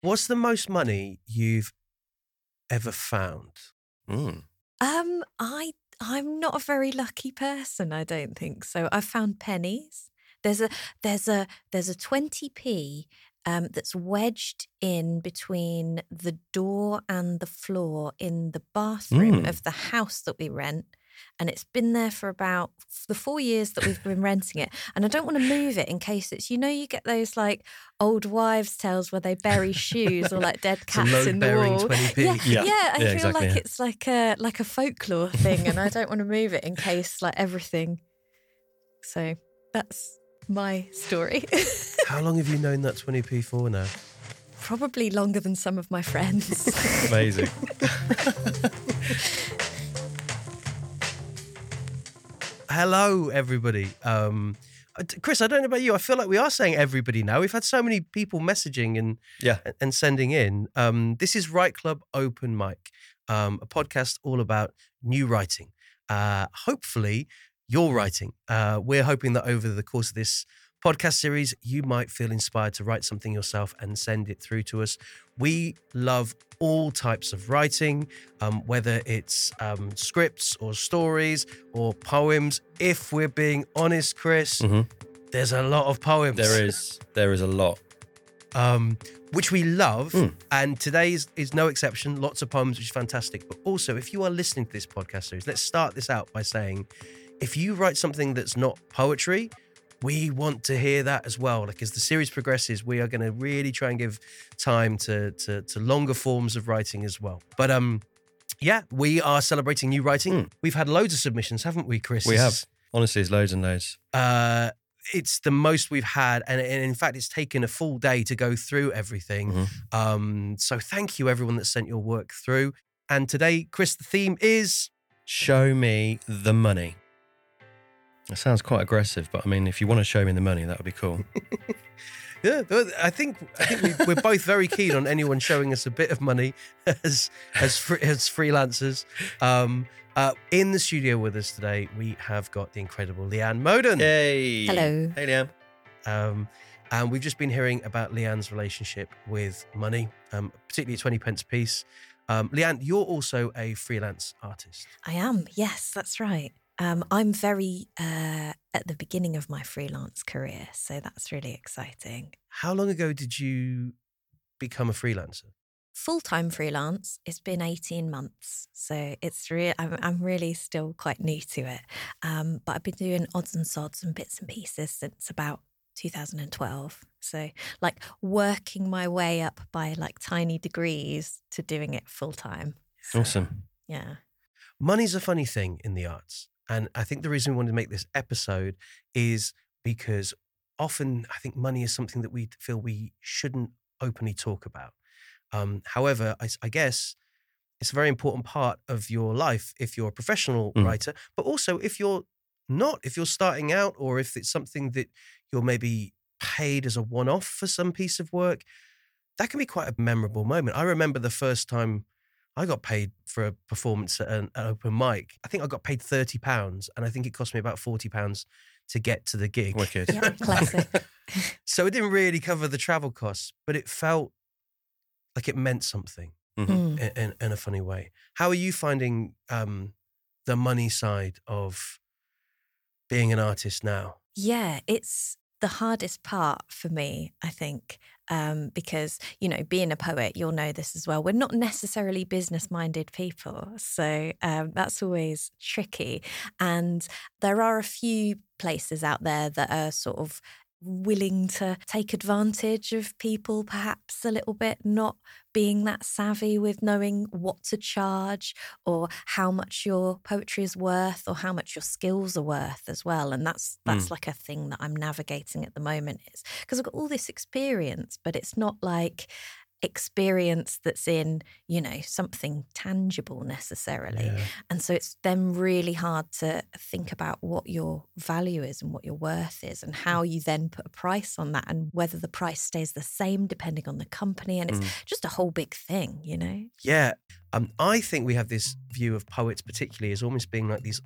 What's the most money you've ever found? Mm. Um, I I'm not a very lucky person. I don't think so. I found pennies. There's a there's a there's a twenty p um, that's wedged in between the door and the floor in the bathroom Mm. of the house that we rent. And it's been there for about the four years that we've been renting it. And I don't want to move it in case it's, you know, you get those like old wives' tales where they bury shoes or like dead cats in the wall. 20p. Yeah, Yeah. yeah, I Yeah, feel exactly, like yeah. it's like a like a folklore thing, and I don't want to move it in case like everything. So that's my story. How long have you known that 20p for now? Probably longer than some of my friends. Amazing. Hello, everybody. Um, Chris, I don't know about you. I feel like we are saying everybody now. We've had so many people messaging and Yeah. and sending in. Um, this is Write Club Open Mic, um, a podcast all about new writing. Uh, hopefully, your writing. Uh, we're hoping that over the course of this podcast series, you might feel inspired to write something yourself and send it through to us. We love all types of writing, um, whether it's um, scripts or stories or poems. If we're being honest, Chris, Mhm. there's a lot of poems There is there is a lot. um, which we love. Mm. And today is, is no exception. Lots of poems, which is fantastic. But also, if you are listening to this podcast series, let's start this out by saying if you write something that's not poetry, we want to hear that as well. Like as the series progresses, we are going to really try and give time to, to to longer forms of writing as well. But um, yeah, we are celebrating new writing. Mm. We've had loads of submissions, haven't we, Chris? We have. Honestly, it's loads and loads. uh, it's the most we've had, and, and in fact, it's taken a full day to go through everything. Mhm. Um, so thank you, everyone that sent your work through. And today, Chris, the theme is Show me the money. That sounds quite aggressive, but I mean, if you want to show me the money, that would be cool. yeah. I think I think we, we're both very keen on anyone showing us a bit of money as as fr- as freelancers. Um, uh, in the studio with us today, we have got the incredible Leanne Moden. Yay! Hello. Hey, Liam. Um, and we've just been hearing about Leanne's relationship with money, um, particularly a 20 pence piece. Um, Leanne, you're also a freelance artist. I am. Yes, that's right. Um, I'm very uh, at the beginning of my freelance career, so that's really exciting. How long ago did you become a freelancer? Full time freelance, it's been 18 months. So it's real. I'm, I'm really still quite new to it. Um, but I've been doing odds and sods and bits and pieces since about 2012. So, like, working my way up by like tiny degrees to doing it full time. So, Awesome. Yeah. Money's a funny thing in the arts. And I think the reason we wanted to make this episode is because often I think money is something that we feel we shouldn't openly talk about. Um, however, I guess it's a very important part of your life if you're a professional Mm. writer, but also if you're not, if you're starting out or if it's something that you're maybe paid as a one off for some piece of work, that can be quite a memorable moment. I remember the first time I got paid for a performance at an, an open mic. I think I got paid thirty pounds, and I think it cost me about forty pounds to get to the gig. Wicked. Yeah. Classic. So it didn't really cover the travel costs, but it felt like it meant something Mhm. Mm. in, in, in a funny way. How are you finding um, the money side of being an artist now? Yeah, it's the hardest part for me, I think, um, because, you know, being a poet, you'll know this as well. We're not necessarily business minded people. So um, that's always tricky. And there are a few places out there that are sort of willing to take advantage of people perhaps a little bit not being that savvy with knowing what to charge or how much your poetry is worth or how much your skills are worth as well and that's hmm. that's like a thing that I'm navigating at the moment is because I've got all this experience but it's not like experience that's in you know something tangible necessarily Yeah. and so it's then really hard to think about what your value is and what your worth is and how you then put a price on that and whether the price stays the same depending on the company. And it's just a whole big thing, you know? Yeah. Um, I think we have this view of poets, particularly, as almost being like these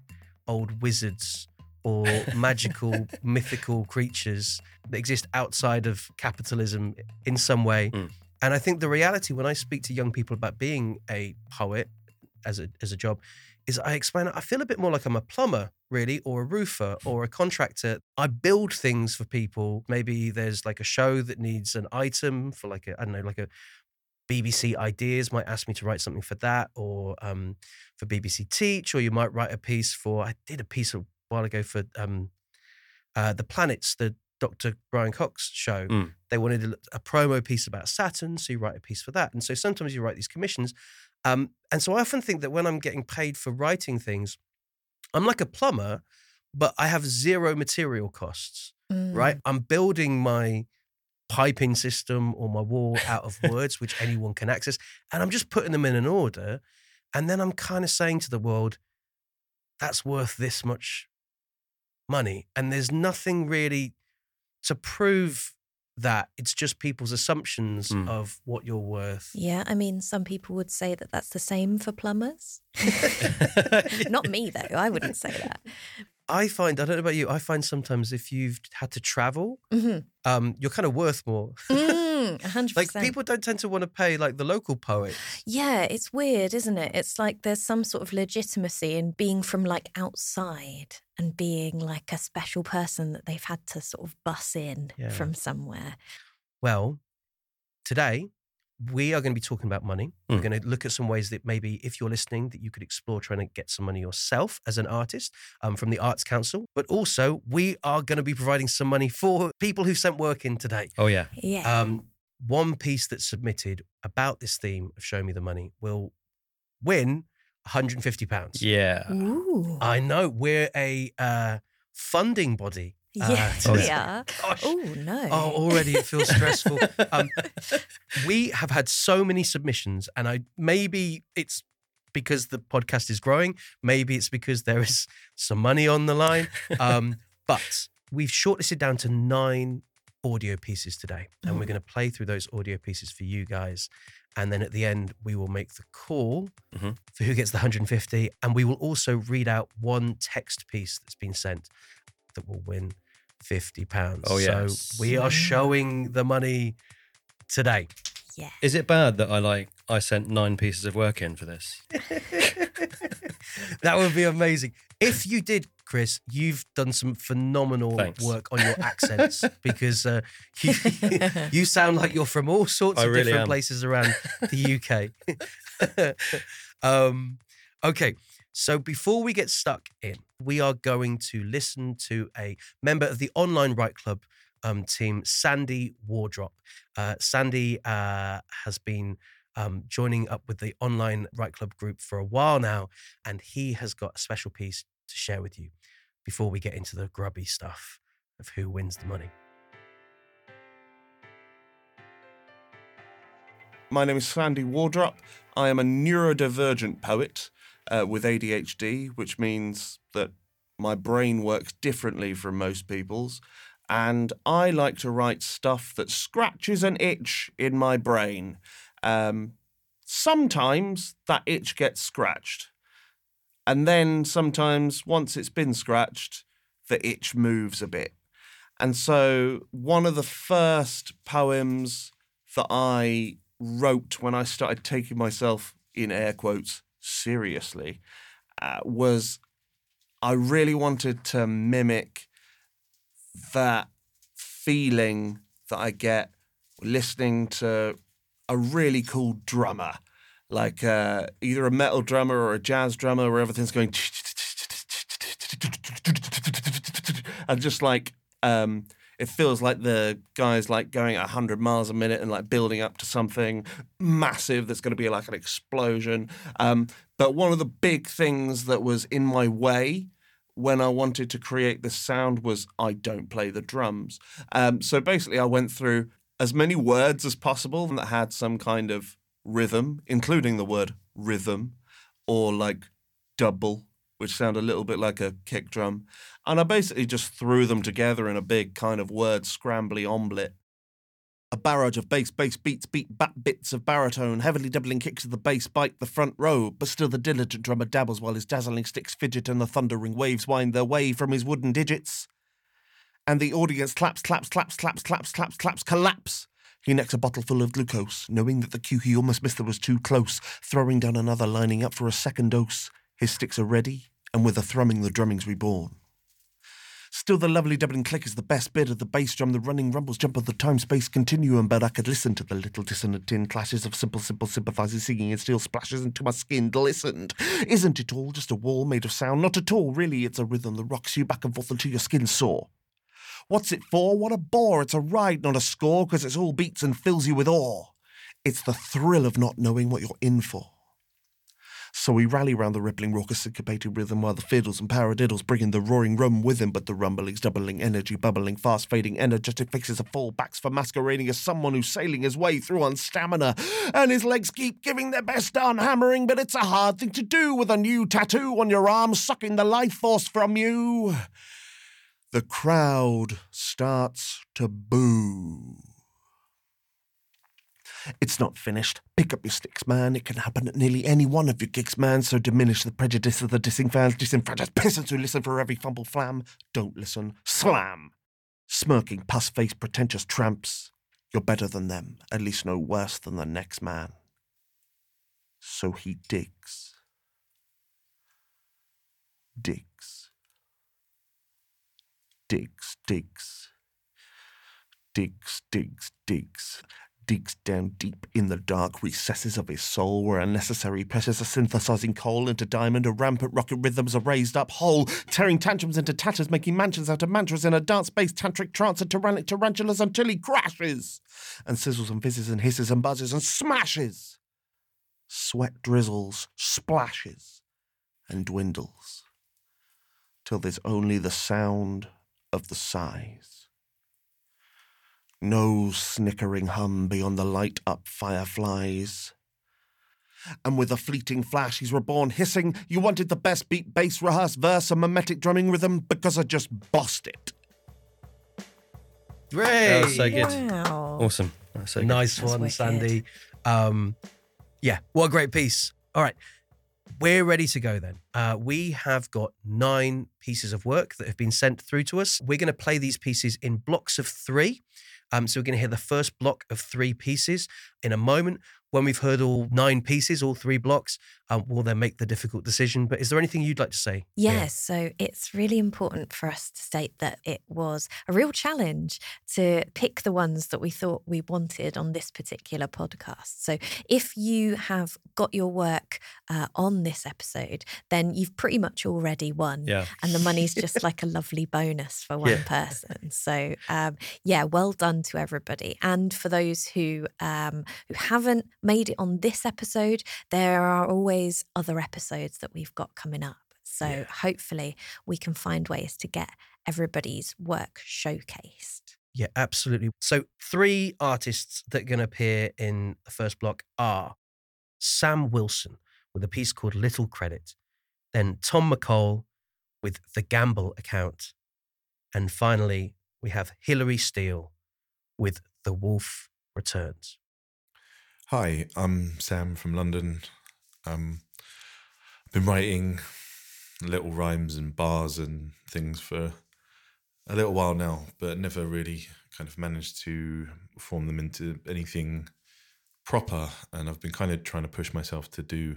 old wizards or magical, mythical creatures that exist outside of capitalism in some way. Mm. And I think the reality when I speak to young people about being a poet as a as a job is I explain I feel a bit more like I'm a plumber really or a roofer or a contractor. I build things for people. Maybe there's like a show that needs an item for like a I don't know like a BBC Ideas might ask me to write something for that, or um, for BBC Teach, or you might write a piece for. I did a piece a while ago for um, uh, the Planets, the Dr. Brian Cox show. Mm. They wanted a, a, promo piece about Saturn, so you write a piece for that. And so sometimes you write these commissions. Um, and so I often think that when I'm getting paid for writing things, I'm like a plumber, but I have zero material costs, Mm. right? I'm building my piping system or my wall out of words, which anyone can access. And I'm just putting them in an order. And then I'm kind of saying to the world, that's worth this much money. And there's nothing really to prove that. It's just people's assumptions Mm. of what you're worth. Yeah, I mean, some people would say that that's the same for plumbers. Not me, though. I wouldn't say that. I find, I don't know about you, I find sometimes if you've had to travel, hmm um, you're kind of worth more. Mm, 100%. like people don't tend to want to pay like the local poet. Yeah, it's weird, isn't it? It's like there's some sort of legitimacy in being from like outside and being like a special person that they've had to sort of bus in Yeah. from somewhere. Well, today we are going to be talking about money. We're Mm. going to look at some ways that maybe if you're listening, that you could explore trying to get some money yourself as an artist um, from the Arts Council. But also, we are going to be providing some money for people who sent work in today. oh yeah. Yeah. Um, one piece that's submitted about this theme of Show Me the Money will win 150 pounds. Yeah. Ooh. I know we're a uh, funding body. uh, yes, oh, we yeah. are. Gosh. Oh, no. Oh, already it feels stressful. Um, we have had so many submissions, and I maybe it's because the podcast is growing. Maybe it's because there is some money on the line. Um, but we've shortlisted down to nine audio pieces today, and we're Mhm. going to play through those audio pieces for you guys. And then at the end, we will make the call Mhm. for who gets the 150. And we will also read out one text piece that's been sent that will win 50 pounds. Oh, yeah. So we are showing the money today. yeah. Is it bad that I like I sent nine pieces of work in for this? that would be amazing. If you did, Chris, you've done some phenomenal Thanks. work on your accents because uh, you, you sound like you're from all sorts I of really different am. places around the UK. um, okay, so before we get stuck in, we are going to listen to a member of the online Write Club um, team, Sandy Wardrop. Uh, Sandy uh, has been um, joining up with the online Write Club group for a while now, and he has got a special piece to share with you before we get into the grubby stuff of who wins the money. My name is Sandy Wardrop. I am a neurodivergent poet uh, with ADHD, which means that my brain works differently from most people's. And I like to write stuff that scratches an itch in my brain. Um, sometimes that itch gets scratched. And then sometimes, once it's been scratched, the itch moves a bit. And so, one of the first poems that I wrote when I started taking myself, in air quotes, seriously, uh, was I really wanted to mimic that feeling that I get listening to a really cool drummer, like uh, either a metal drummer or a jazz drummer, where everything's going and just like um, it feels like the guy's like going at 100 miles a minute and like building up to something massive that's going to be like an explosion. Um, but one of the big things that was in my way when I wanted to create this sound was I don't play the drums. Um, so basically, I went through as many words as possible that had some kind of rhythm, including the word rhythm or like double, which sound a little bit like a kick drum. And I basically just threw them together in a big kind of word scrambly omelette. A barrage of bass, bass beats, beat bat bits of baritone, heavily doubling kicks of the bass bite the front row, but still the diligent drummer dabbles while his dazzling sticks fidget and the thundering waves wind their way from his wooden digits. And the audience claps, claps, claps, claps, claps, claps, claps, collapse He necks a bottle full of glucose, knowing that the cue he almost missed there was too close, throwing down another, lining up for a second dose. His sticks are ready, and with a thrumming, the drumming's reborn. Still, the lovely doubling click is the best bit of the bass drum. The running rumbles jump of the time space continuum, but I could listen to the little dissonant tin clashes of simple, simple sympathizing singing and steel splashes into my skin glistened. Isn't it all just a wall made of sound? Not at all, really. It's a rhythm that rocks you back and forth until your skin sore. What's it for? What a bore. It's a ride, not a score, because it's all beats and fills you with awe. It's the thrill of not knowing what you're in for. So we rally round the rippling, raucous, syncopated rhythm while the fiddles and paradiddles bring in the roaring rum with. But the rumblings, doubling energy, bubbling, fast fading, energetic faces of fallbacks for masquerading as someone who's sailing his way through on stamina. And his legs keep giving their best on hammering, but it's a hard thing to do with a new tattoo on your arm sucking the life force from you. The crowd starts to boo. It's not finished. Pick up your sticks, man. It can happen at nearly any one of your gigs, man. So diminish the prejudice of the dissing fans, disenfranchised peasants who listen for every fumble flam. Don't listen. Slam! Smirking, pus faced, pretentious tramps. You're better than them, at least no worse than the next man. So he digs. Digs. Digs, digs. Digs, digs, digs digs down deep in the dark recesses of his soul where unnecessary pressures are synthesizing coal into diamond, or rampant rocket rhythms are raised up whole, tearing tantrums into tatters, making mansions out of mantras in a dance-based tantric trance of tyrannic tarantulas until he crashes and sizzles and fizzes and hisses and buzzes and smashes. Sweat drizzles, splashes, and dwindles till there's only the sound of the sighs. No snickering hum beyond the light up fireflies. And with a fleeting flash, he's reborn hissing, You wanted the best beat, bass, rehearsed verse, and mimetic drumming rhythm because I just bossed it. Great. That was so good. Wow. Awesome. That's so good. Nice That's one, wicked. Sandy. Um, yeah, what a great piece. All right, we're ready to go then. Uh, we have got nine pieces of work that have been sent through to us. We're going to play these pieces in blocks of three. Um, so we're going to hear the first block of three pieces in a moment. When we've heard all nine pieces, all three blocks, um, we'll then make the difficult decision. But is there anything you'd like to say? Yes, so it's really important for us to state that it was a real challenge to pick the ones that we thought we wanted on this particular podcast. So if you have got your work uh, on this episode, then you've pretty much already won. Yeah. And the money's just like a lovely bonus for one Yeah. person. So um, yeah, well done to everybody. And for those who um, who haven't made it on this episode, there are always other episodes that we've got coming up. So Yeah. hopefully we can find ways to get everybody's work showcased. Yeah, absolutely. So, three artists that are going to appear in the first block are Sam Wilson with a piece called Little Credit, then Tom McColl with The Gamble Account, and finally, we have Hilary Steele with The Wolf Returns. Hi, I'm Sam from London. Um, I've been writing little rhymes and bars and things for a little while now, but never really kind of managed to form them into anything proper. And I've been kind of trying to push myself to do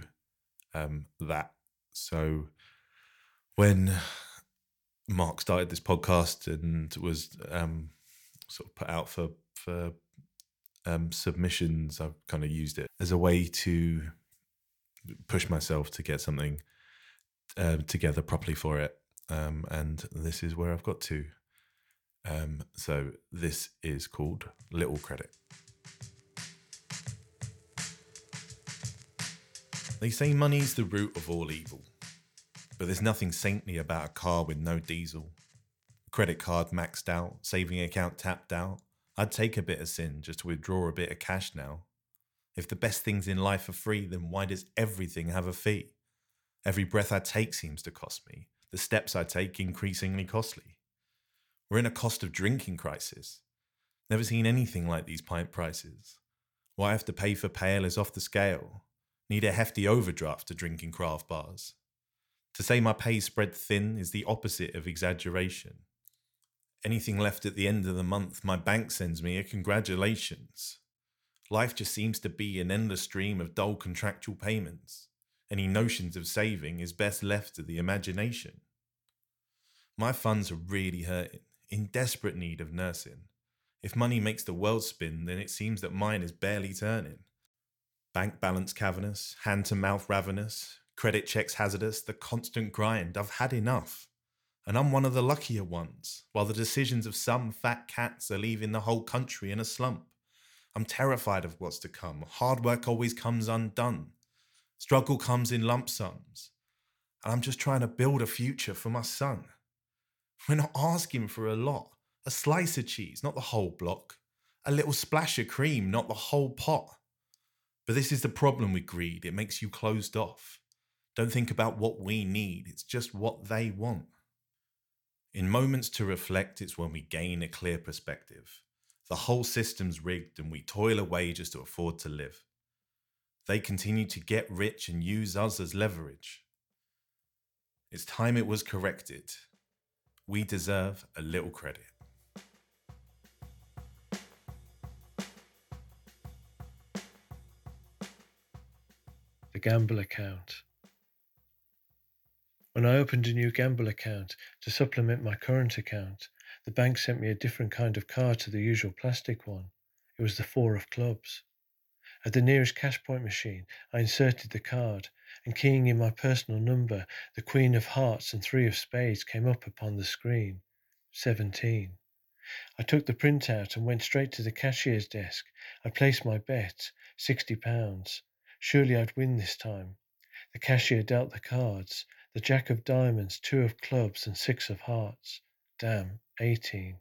um, that. So when Mark started this podcast and was um, sort of put out for for um, submissions, I've kind of used it as a way to push myself to get something um, together properly for it. Um, and this is where I've got to. Um, so this is called Little Credit. They say money's the root of all evil, but there's nothing saintly about a car with no diesel. Credit card maxed out, saving account tapped out. I'd take a bit of sin just to withdraw a bit of cash now. If the best things in life are free, then why does everything have a fee? Every breath I take seems to cost me, the steps I take increasingly costly. We're in a cost of drinking crisis. Never seen anything like these pint prices. What I have to pay for pale is off the scale. Need a hefty overdraft to drink in craft bars. To say my pay spread thin is the opposite of exaggeration. Anything left at the end of the month, my bank sends me a congratulations. Life just seems to be an endless stream of dull contractual payments. Any notions of saving is best left to the imagination. My funds are really hurting, in desperate need of nursing. If money makes the world spin, then it seems that mine is barely turning. Bank balance cavernous, hand to mouth ravenous, credit checks hazardous, the constant grind. I've had enough. And I'm one of the luckier ones, while the decisions of some fat cats are leaving the whole country in a slump. I'm terrified of what's to come. Hard work always comes undone. Struggle comes in lump sums. And I'm just trying to build a future for my son. We're not asking for a lot. A slice of cheese, not the whole block. A little splash of cream, not the whole pot. But this is the problem with greed. It makes you closed off. Don't think about what we need, it's just what they want. In moments to reflect, it's when we gain a clear perspective. The whole system's rigged and we toil away just to afford to live. They continue to get rich and use us as leverage. It's time it was corrected. We deserve a little credit. The gamble account. When I opened a new gamble account to supplement my current account, the bank sent me a different kind of card to the usual plastic one. It was the four of clubs. At the nearest cash point machine, I inserted the card, and keying in my personal number, the Queen of Hearts and Three of Spades came up upon the screen. 17. I took the printout and went straight to the cashier's desk. I placed my bet, £60. Surely I'd win this time. The cashier dealt the cards the Jack of Diamonds, Two of Clubs, and Six of Hearts. Damn, 18.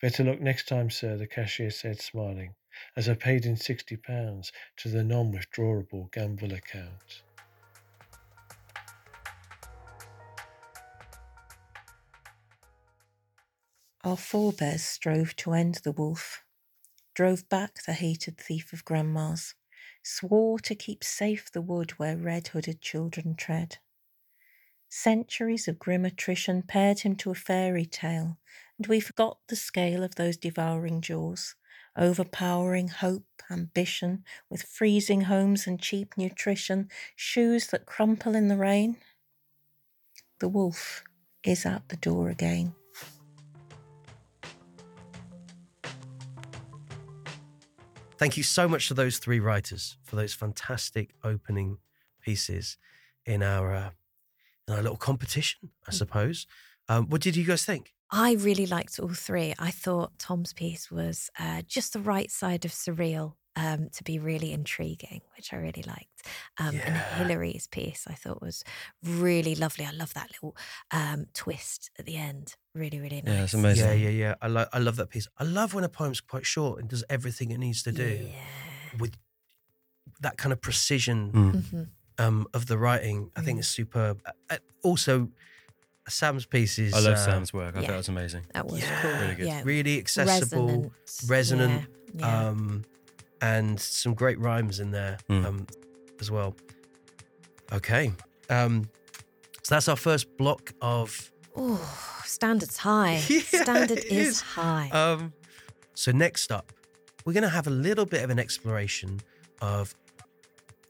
Better luck next time, sir, the cashier said, smiling, as I paid in £60 to the non withdrawable gamble account. Our forebears strove to end the wolf, drove back the hated thief of grandmas, swore to keep safe the wood where red hooded children tread. Centuries of grim attrition paired him to a fairy tale, and we forgot the scale of those devouring jaws, overpowering hope, ambition, with freezing homes and cheap nutrition, shoes that crumple in the rain. The wolf is at the door again. Thank you so much to those three writers for those fantastic opening pieces in our uh, in our little competition, I suppose. Um, what did you guys think? I really liked all three. I thought Tom's piece was uh, just the right side of surreal um, to be really intriguing, which I really liked. Um, And Yeah. Hilary's piece I thought was really lovely. I love that little um, twist at the end. Really, really nice. Yeah, it's amazing. Yeah, yeah, yeah. I like. I love that piece. I love when a poem's quite short and does everything it needs to do Yeah. with that kind of precision Mm. Mhm. Um, of the writing. I think Mm. it's superb. Uh, also, Sam's piece is I love uh, Sam's work. I yeah. thought it was amazing. That was Yeah. cool. Really good. Yeah. really accessible, Resonant. resonant, Yeah. yeah. um, and some great rhymes in there Mm. um, as well. Okay, um, so that's our first block of. Oh, standards high. Yeah, Standard it is, is. high. Um, so next up, we're going to have a little bit of an exploration of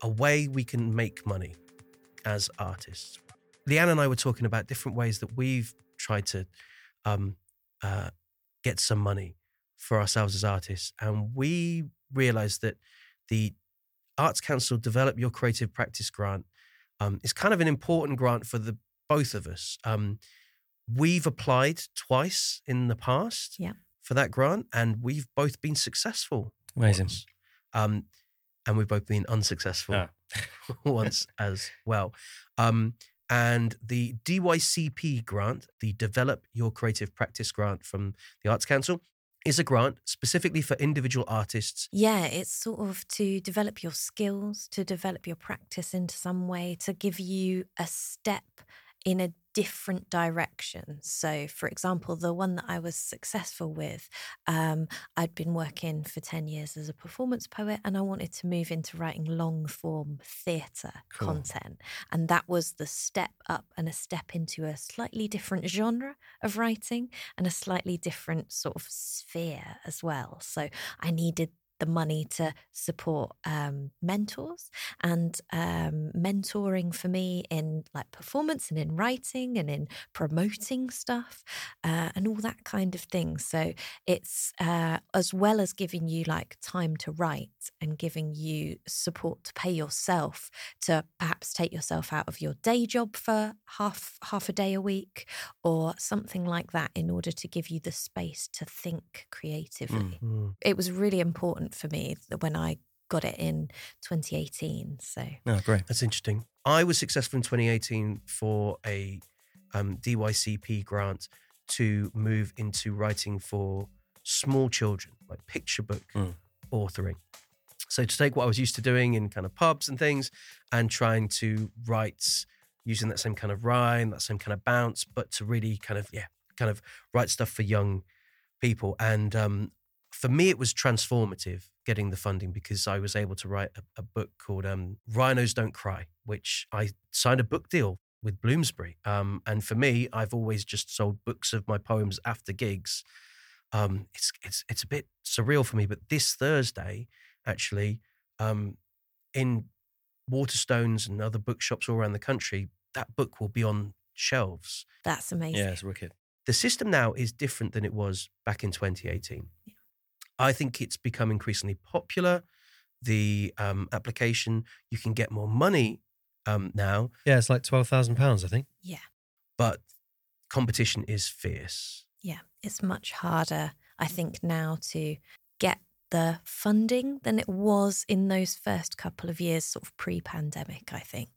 a way we can make money as artists. Leanne and I were talking about different ways that we've tried to um, uh, get some money for ourselves as artists, and we realised that the Arts Council Develop Your Creative Practice grant um, is kind of an important grant for the both of us. Um, we've applied twice in the past Yeah. for that grant, and we've both been successful. Amazing. once. Um, and we've both been unsuccessful Ah. once as well. Um, and the DYCP grant, the Develop Your Creative Practice grant from the Arts Council, is a grant specifically for individual artists. Yeah, it's sort of to develop your skills, to develop your practice into some way, to give you a step in a different directions. So, for example, the one that I was successful with, um, I'd been working for 10 years as a performance poet and I wanted to move into writing long form theatre Cool. content. And that was the step up and a step into a slightly different genre of writing and a slightly different sort of sphere as well. So, I needed the money to support um, mentors and um, mentoring for me in like performance and in writing and in promoting stuff uh, and all that kind of thing. So it's uh, as well as giving you like time to write and giving you support to pay yourself to perhaps take yourself out of your day job for half half a day a week or something like that in order to give you the space to think creatively Mm. it was really important for me that when I got it in 2018. So Oh, great. That's interesting. I was successful in 2018 for a um, DYCP grant to move into writing for small children, like picture book Mm. authoring. So to take what I was used to doing in kind of pubs and things and trying to write using that same kind of rhyme, that same kind of bounce, but to really kind of, yeah, kind of write stuff for young people. And um, for me, it was transformative getting the funding because I was able to write a, a book called um, Rhinos Don't Cry, which I signed a book deal with Bloomsbury. Um, and for me, I've always just sold books of my poems after gigs. Um, it's it's it's a bit surreal for me, but this Thursday, actually, um, in Waterstones and other bookshops all around the country, that book will be on shelves. that's amazing. Yeah, it's wicked. The system now is different than it was back in 2018. I think it's become increasingly popular. The um, application, you can get more money um, now, Yeah, it's like twelve thousand pounds, I think. Yeah. But competition is fierce. Yeah, it's much harder, I think, now to get the funding than it was in those first couple of years, sort of pre pandemic, I think.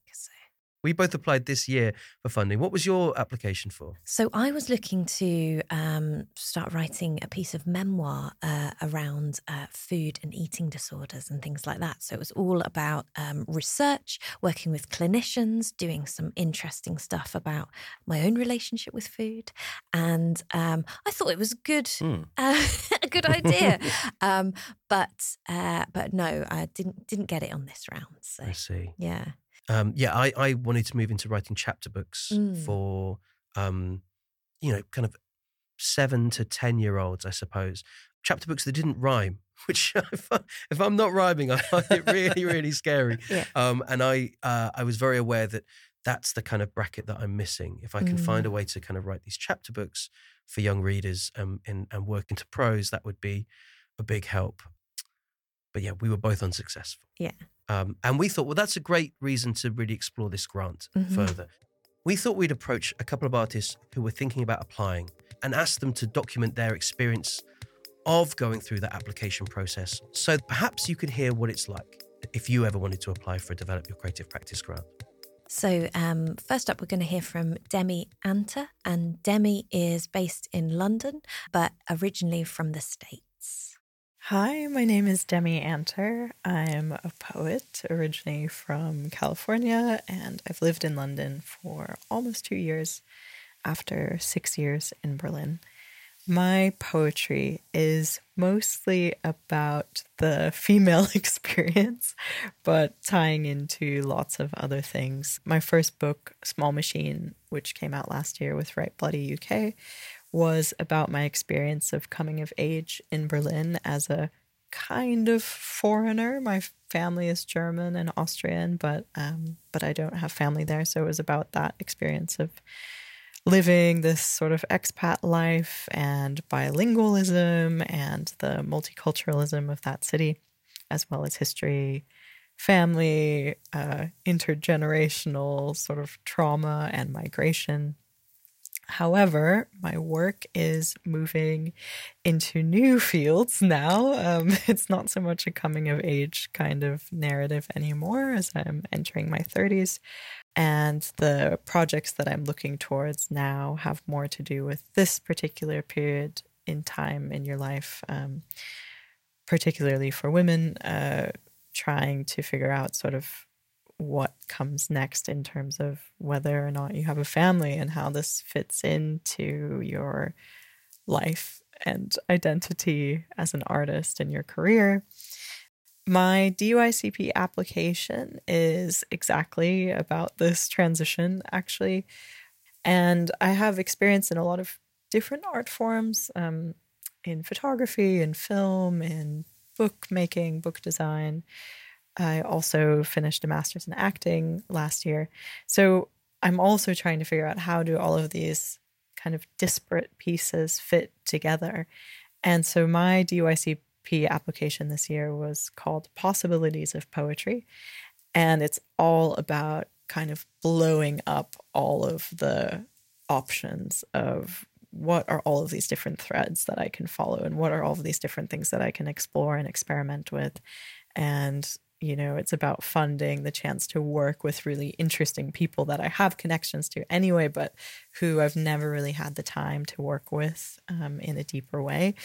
We both applied this year for funding. What was your application for? So I was looking to um, start writing a piece of memoir uh, around uh, food and eating disorders and things like that. So it was all about um, research, working with clinicians, doing some interesting stuff about my own relationship with food, and um, I thought it was good, Hmm. uh, a good idea. um, but uh, but no, I didn't didn't get it on this round. So I see. yeah, Um, yeah, I, I wanted to move into writing chapter books Mm. for, um, you know, kind of seven to 10 year olds, I suppose. Chapter books that didn't rhyme, which if, I, if I'm not rhyming, I find it really, really scary. Yeah. Um, and I, uh, I was very aware that that's the kind of bracket that I'm missing. If I can find a way to kind of write these chapter books for young readers um, and, and work into prose, that would be a big help. But yeah, we were both unsuccessful. Yeah. Um, and we thought, well, that's a great reason to really explore this grant Mhm. further. We thought we'd approach a couple of artists who were thinking about applying and ask them to document their experience of going through that application process. So perhaps you could hear what it's like if you ever wanted to apply for a Develop Your Creative Practice grant. So, um, first up, we're going to hear from Demi Anter. And Demi is based in London, but originally from the States. Hi, my name is Demi Anter. I'm a poet originally from California, and I've lived in London for almost two years after six years in Berlin. My poetry is mostly about the female experience, but tying into lots of other things. My first book, Small Machine, which came out last year with Write Bloody UK, was about my experience of coming of age in Berlin as a kind of foreigner. My family is German and Austrian, but um, but I don't have family there, so it was about that experience of living this sort of expat life and bilingualism and the multiculturalism of that city, as well as history, family, uh, intergenerational sort of trauma and migration. However, my work is moving into new fields now. Um, it's not so much a coming of age kind of narrative anymore as I'm entering my 30s. And the projects that I'm looking towards now have more to do with this particular period in time in your life, um, particularly for women, uh, trying to figure out sort of what comes next in terms of whether or not you have a family and how this fits into your life and identity as an artist in your career. My DYCP application is exactly about this transition, actually. And I have experience in a lot of different art forms um, in photography, in film, in book making, book design. I also finished a master's in acting last year. So I'm also trying to figure out how do all of these kind of disparate pieces fit together. And so my DYCP application this year was called Possibilities of Poetry. And it's all about kind of blowing up all of the options of what are all of these different threads that I can follow and what are all of these different things that I can explore and experiment with. And you know, it's about funding the chance to work with really interesting people that I have connections to anyway, but who I've never really had the time to work with um, in a deeper way.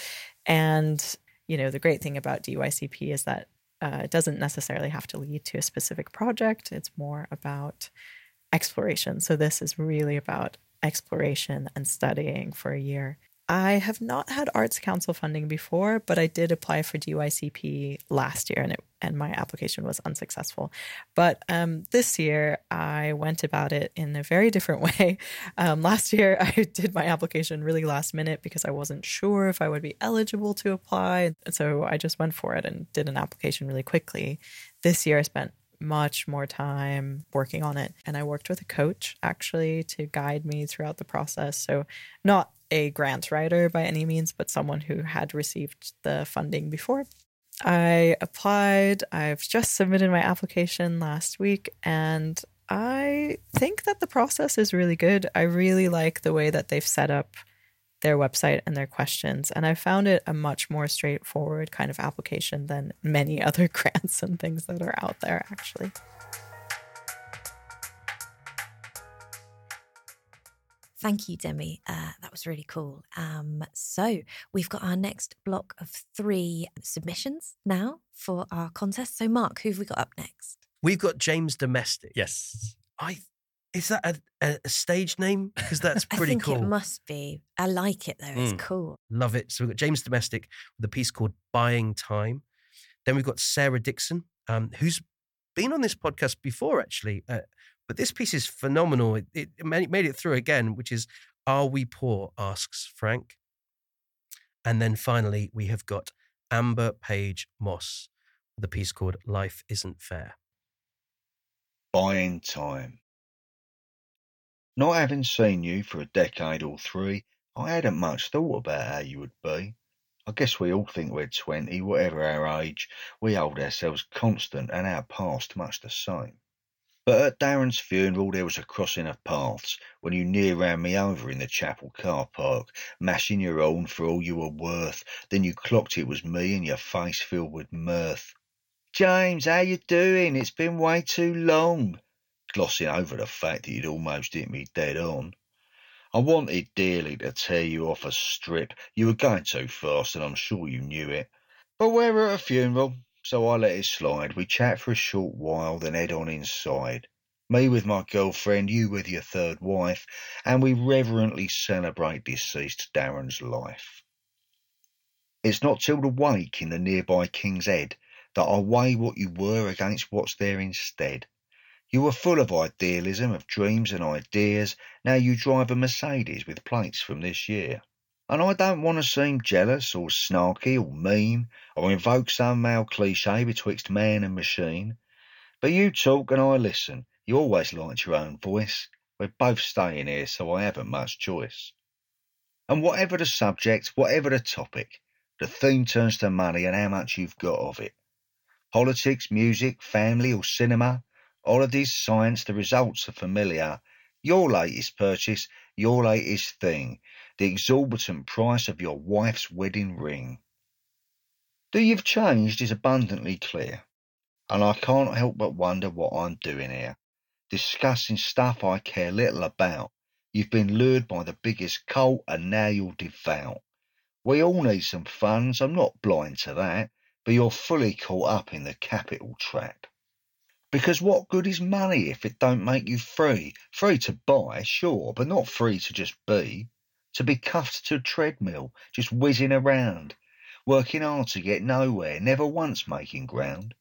And, you know, the great thing about DYCP is that uh, it doesn't necessarily have to lead to a specific project, it's more about exploration. So this is really about exploration and studying for a year. I have not had Arts Council funding before, but I did apply for DYCP last year and it and my application was unsuccessful. But um, this year I went about it in a very different way. Um, last year I did my application really last minute because I wasn't sure if I would be eligible to apply. So I just went for it and did an application really quickly. This year I spent much more time working on it. And I worked with a coach actually to guide me throughout the process. So, not a grant writer by any means, but someone who had received the funding before. I applied, I've just submitted my application last week, and I think that the process is really good. I really like the way that they've set up their website and their questions. And I found it a much more straightforward kind of application than many other grants and things that are out there, actually. Thank you, Demi. Uh, that was really cool. Um, so we've got our next block of three submissions now for our contest. So, Mark, who have we got up next? We've got James Domestic. Yes. I is that a, a, a stage name? Because that's pretty I think cool. it must be. I like it though. It's Mm. cool. Love it. So we've got James Domestic with a piece called Buying Time. Then we've got Sarah Dixon, um, who's been on this podcast before, actually. Uh, but this piece is phenomenal. It, it made made it through again, which is Are We Poor? asks Frank. And then finally, we have got Amber Page Moss with a piece called Life Isn't Fair. Buying time. Not having seen you for a decade or three, I hadn't much thought about how you would be. I guess we all think we're 20, whatever our age, we hold ourselves constant and our past much the same. But at Darren's funeral, there was a crossing of paths when you near ran me over in the chapel car park, mashing your own for all you were worth. Then you clocked it was me and your face filled with mirth. James, how you doing? It's been way too long. Glossing over the fact that you'd almost hit me dead on. I wanted dearly to tear you off a strip. You were going too fast, and I'm sure you knew it. But we're at a funeral, so I let it slide. We chat for a short while, then head on inside. Me with my girlfriend, you with your third wife, and we reverently celebrate deceased Darren's life. It's not till the wake in the nearby King's Head that I weigh what you were against what's there instead. You were full of idealism, of dreams and ideas. Now you drive a Mercedes with plates from this year. And I don't want to seem jealous or snarky or mean or invoke some male cliche betwixt man and machine. But you talk and I listen. You always liked your own voice. We're both staying here, so I haven't much choice. And whatever the subject, whatever the topic, the theme turns to money and how much you've got of it. Politics, music, family, or cinema, holidays, science, the results are familiar. Your latest purchase, your latest thing, the exorbitant price of your wife's wedding ring. That you've changed is abundantly clear, and I can't help but wonder what I'm doing here, discussing stuff I care little about. You've been lured by the biggest cult, and now you're devout. We all need some funds, I'm not blind to that, but you're fully caught up in the capital trap. Because what good is money if it don't make you free? Free to buy, sure, but not free to just be. To be cuffed to a treadmill, just whizzing around, working hard to get nowhere, never once making ground.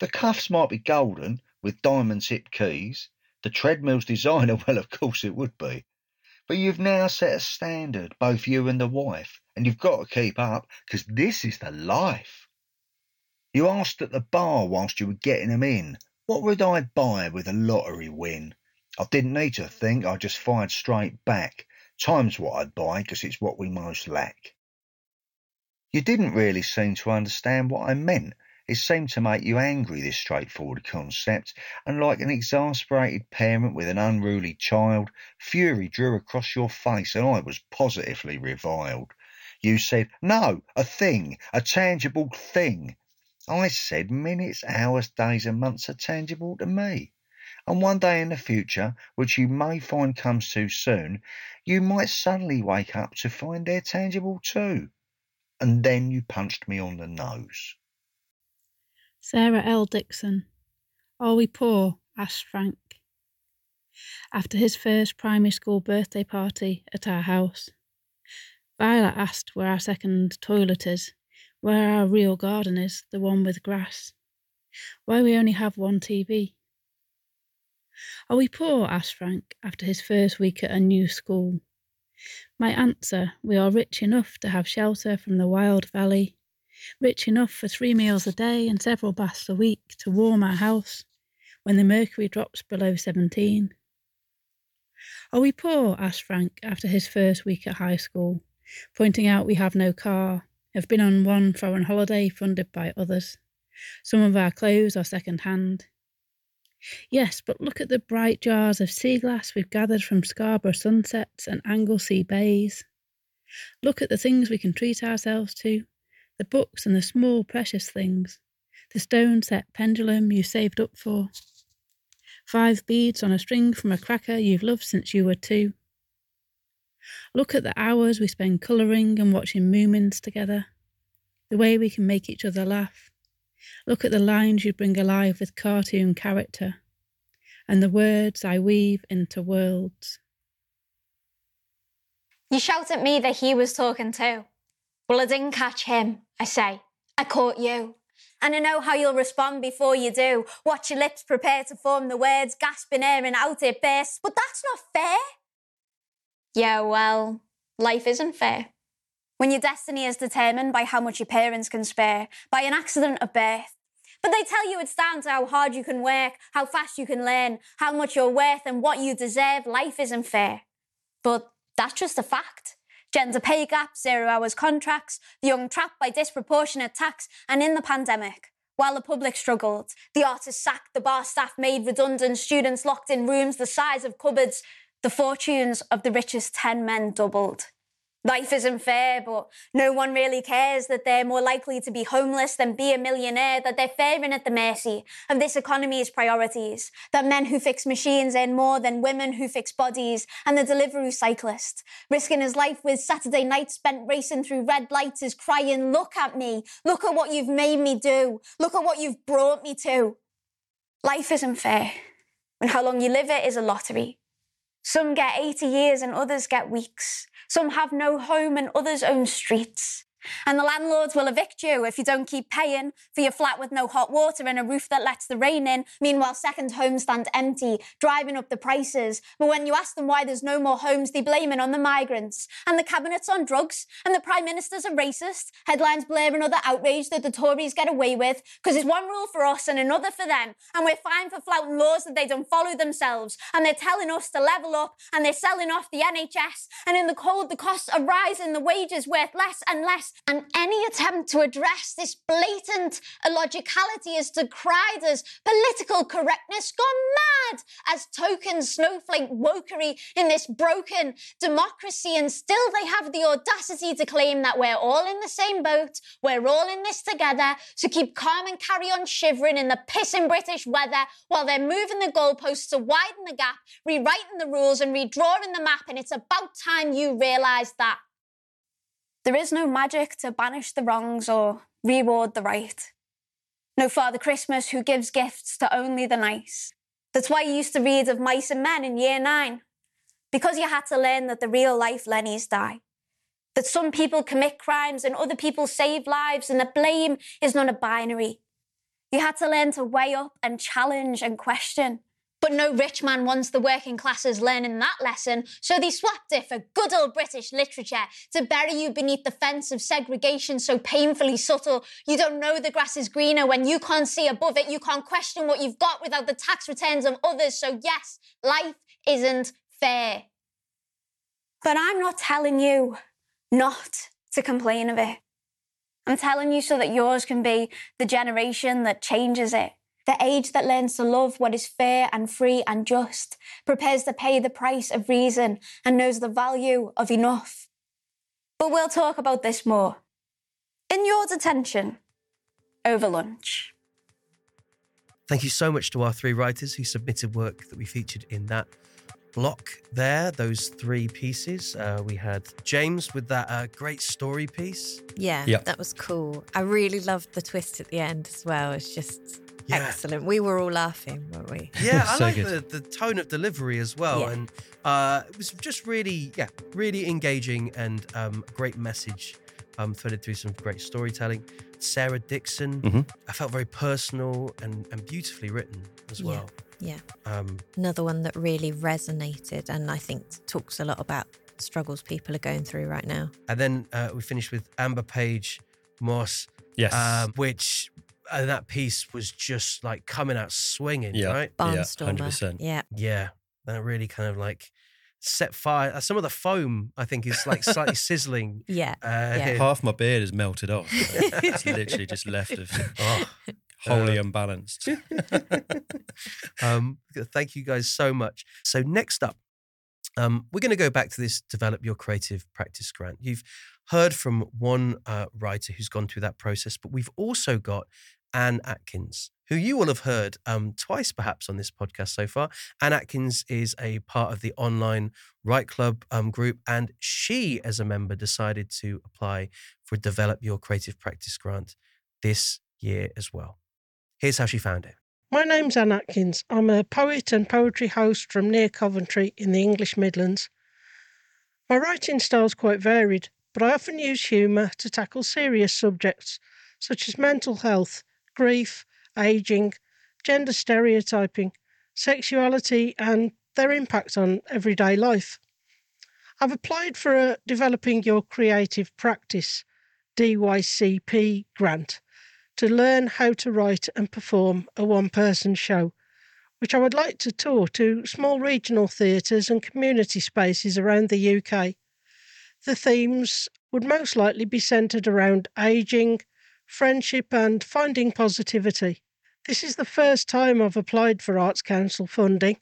The cuffs might be golden, with diamond tipped keys. The treadmill's designer, well, of course it would be. But you've now set a standard, both you and the wife, and you've got to keep up, 'cause this is the life. You asked at the bar whilst you were getting 'em in, what would I buy with a lottery win? I didn't need to think, I just fired straight back. Time's what I'd buy, 'cause it's what we most lack. You didn't really seem to understand what I meant. It seemed to make you angry, this straightforward concept, and like an exasperated parent with an unruly child, fury drew across your face, and I was positively reviled. You said, No, a thing, a tangible thing. I said, Minutes, hours, days, and months are tangible to me. And one day in the future, which you may find comes too soon, you might suddenly wake up to find they're tangible too. And then you punched me on the nose. Sarah L. Dixon. Are we poor? asked Frank. After his first primary school birthday party at our house, Violet asked where our second toilet is, where our real garden is, the one with grass, why we only have one TV. Are we poor? asked Frank after his first week at a new school. My answer, we are rich enough to have shelter from the wild valley, rich enough for three meals a day and several baths a week to warm our house when the mercury drops below 17. Are we poor? asked Frank after his first week at high school, pointing out we have no car, have been on one foreign holiday funded by others. Some of our clothes are second hand. Yes, but look at the bright jars of sea glass we've gathered from Scarborough sunsets and Anglesey bays. Look at the things we can treat ourselves to the books and the small precious things, the stone set pendulum you saved up for, five beads on a string from a cracker you've loved since you were two. Look at the hours we spend colouring and watching Moomins together, the way we can make each other laugh. Look at the lines you bring alive with cartoon character, and the words I weave into worlds. You shout at me that he was talking too. Well, I didn't catch him, I say. I caught you. And I know how you'll respond before you do. Watch your lips prepare to form the words, gasping air and out it bursts. But that's not fair. Yeah, well, life isn't fair. When your destiny is determined by how much your parents can spare, by an accident of birth. But they tell you it's down to how hard you can work, how fast you can learn, how much you're worth, and what you deserve. Life isn't fair. But that's just a fact gender pay gap, zero hours contracts, the young trapped by disproportionate tax, and in the pandemic. While the public struggled, the artists sacked, the bar staff made redundant, students locked in rooms the size of cupboards, the fortunes of the richest 10 men doubled. Life isn't fair, but no one really cares that they're more likely to be homeless than be a millionaire, that they're faring at the mercy of this economy's priorities, that men who fix machines earn more than women who fix bodies, and the delivery cyclist, risking his life with Saturday nights spent racing through red lights, is crying, Look at me, look at what you've made me do, look at what you've brought me to. Life isn't fair, and how long you live it is a lottery. Some get 80 years and others get weeks. Some have no home and others own streets. And the landlords will evict you if you don't keep paying for your flat with no hot water and a roof that lets the rain in. Meanwhile, second homes stand empty, driving up the prices. But when you ask them why there's no more homes, they blame it on the migrants. And the cabinet's on drugs, and the prime minister's a racist. Headlines blaring another outrage that the Tories get away with, because it's one rule for us and another for them. And we're fine for flouting laws that they don't follow themselves. And they're telling us to level up, and they're selling off the NHS. And in the cold, the costs are rising, the wages worth less and less. And any attempt to address this blatant illogicality is decried as political correctness gone mad, as token snowflake wokery in this broken democracy. And still they have the audacity to claim that we're all in the same boat, we're all in this together, so keep calm and carry on shivering in the pissing British weather while they're moving the goalposts to widen the gap, rewriting the rules and redrawing the map. And it's about time you realise that. There is no magic to banish the wrongs or reward the right. No Father Christmas who gives gifts to only the nice. That's why you used to read of mice and men in year nine. Because you had to learn that the real life Lennies die. That some people commit crimes and other people save lives, and that blame is not a binary. You had to learn to weigh up and challenge and question. But no rich man wants the working classes learning that lesson, so they swapped it for good old British literature to bury you beneath the fence of segregation so painfully subtle. You don't know the grass is greener when you can't see above it. You can't question what you've got without the tax returns of others. So, yes, life isn't fair. But I'm not telling you not to complain of it. I'm telling you so that yours can be the generation that changes it the age that learns to love what is fair and free and just, prepares to pay the price of reason, and knows the value of enough. But we'll talk about this more in your detention over lunch. Thank you so much to our three writers who submitted work that we featured in that block there, those three pieces. Uh, we had James with that uh, great story piece. Yeah, Yep. that was cool. I really loved the twist at the end as well. It's just Yeah. excellent. We were all laughing, weren't we? Yeah, I So like the, good. the tone of delivery as well. Yeah. And uh, it was just really, yeah, really engaging and um, great message um, threaded through some great storytelling. Sarah Dixon, Mhm. I felt very personal and, and beautifully written as well. Yeah. Um, Another one that really resonated and I think talks a lot about struggles people are going through right now. and then uh, we finished with Amber Page Moss, Yes. um, which uh, that piece was just like coming out swinging, Yeah. right? Yeah, 100%. Yeah. Yeah, that really kind of like set fire. Some of the foam, I think, is like slightly sizzling. Yeah. Uh, Yeah. Half my beard is melted off. it's literally just left of Oh, wholly Uh, unbalanced. um, thank you guys so much. So next up, um, we're going to go back to this develop your creative practice grant. You've heard from one uh, writer who's gone through that process, but we've also got Ann Atkins, who you will have heard um, twice perhaps on this podcast so far. Ann Atkins is a part of the online Write Club um, group, and she, as a member, decided to apply for Develop Your Creative Practice grant this year as well. Here's how she found it. My name's Ann Atkins. I'm a poet and poetry host from near Coventry in the English Midlands. My writing style's quite varied, but I often use humour to tackle serious subjects such as mental health, grief, ageing, gender stereotyping, sexuality, and their impact on everyday life. I've applied for a Developing Your Creative Practice DYCP grant to learn how to write and perform a one person show, which I would like to tour to small regional theatres and community spaces around the UK. The themes would most likely be centred around ageing, friendship, and finding positivity. This is the first time I've applied for Arts Council funding,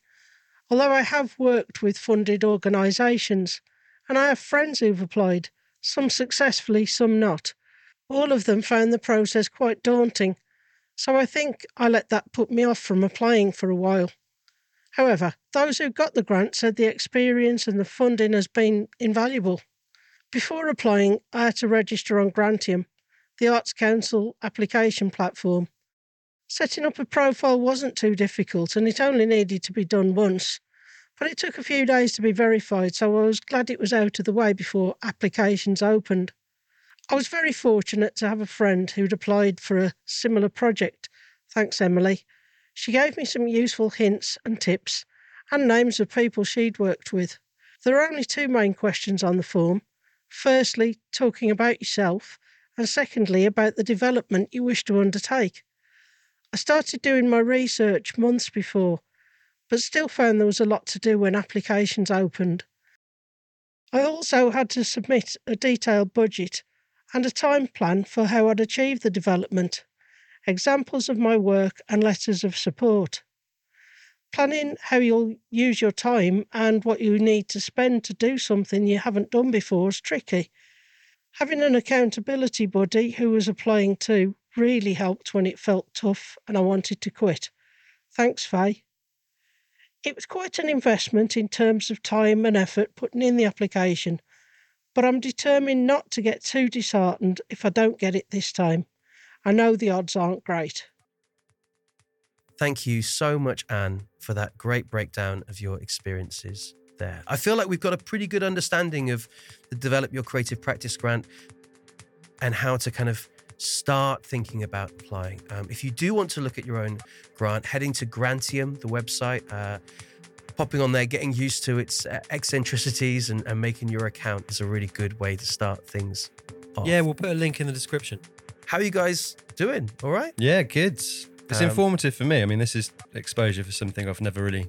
although I have worked with funded organisations, and I have friends who've applied, some successfully, some not. All of them found the process quite daunting, so I think I let that put me off from applying for a while. However, those who got the grant said the experience and the funding has been invaluable. Before applying, I had to register on Grantium, the Arts Council application platform. Setting up a profile wasn't too difficult and it only needed to be done once, but it took a few days to be verified, so I was glad it was out of the way before applications opened. I was very fortunate to have a friend who'd applied for a similar project. Thanks, Emily. She gave me some useful hints and tips and names of people she'd worked with. There are only two main questions on the form. Firstly, talking about yourself, and secondly, about the development you wish to undertake. I started doing my research months before, but still found there was a lot to do when applications opened. I also had to submit a detailed budget and a time plan for how I'd achieve the development, examples of my work, and letters of support. Planning how you'll use your time and what you need to spend to do something you haven't done before is tricky. Having an accountability buddy who was applying too really helped when it felt tough and I wanted to quit. Thanks, Faye. It was quite an investment in terms of time and effort putting in the application, but I'm determined not to get too disheartened if I don't get it this time. I know the odds aren't great. Thank you so much, Ann, for that great breakdown of your experiences there. I feel like we've got a pretty good understanding of the Develop Your Creative Practice grant and how to kind of start thinking about applying. Um, if you do want to look at your own grant, heading to Grantium, the website, uh, popping on there, getting used to its uh, eccentricities and, and making your account is a really good way to start things off. Yeah, we'll put a link in the description. How are you guys doing? All right? Yeah, good. It's Um, informative for me. I mean, this is exposure for something I've never really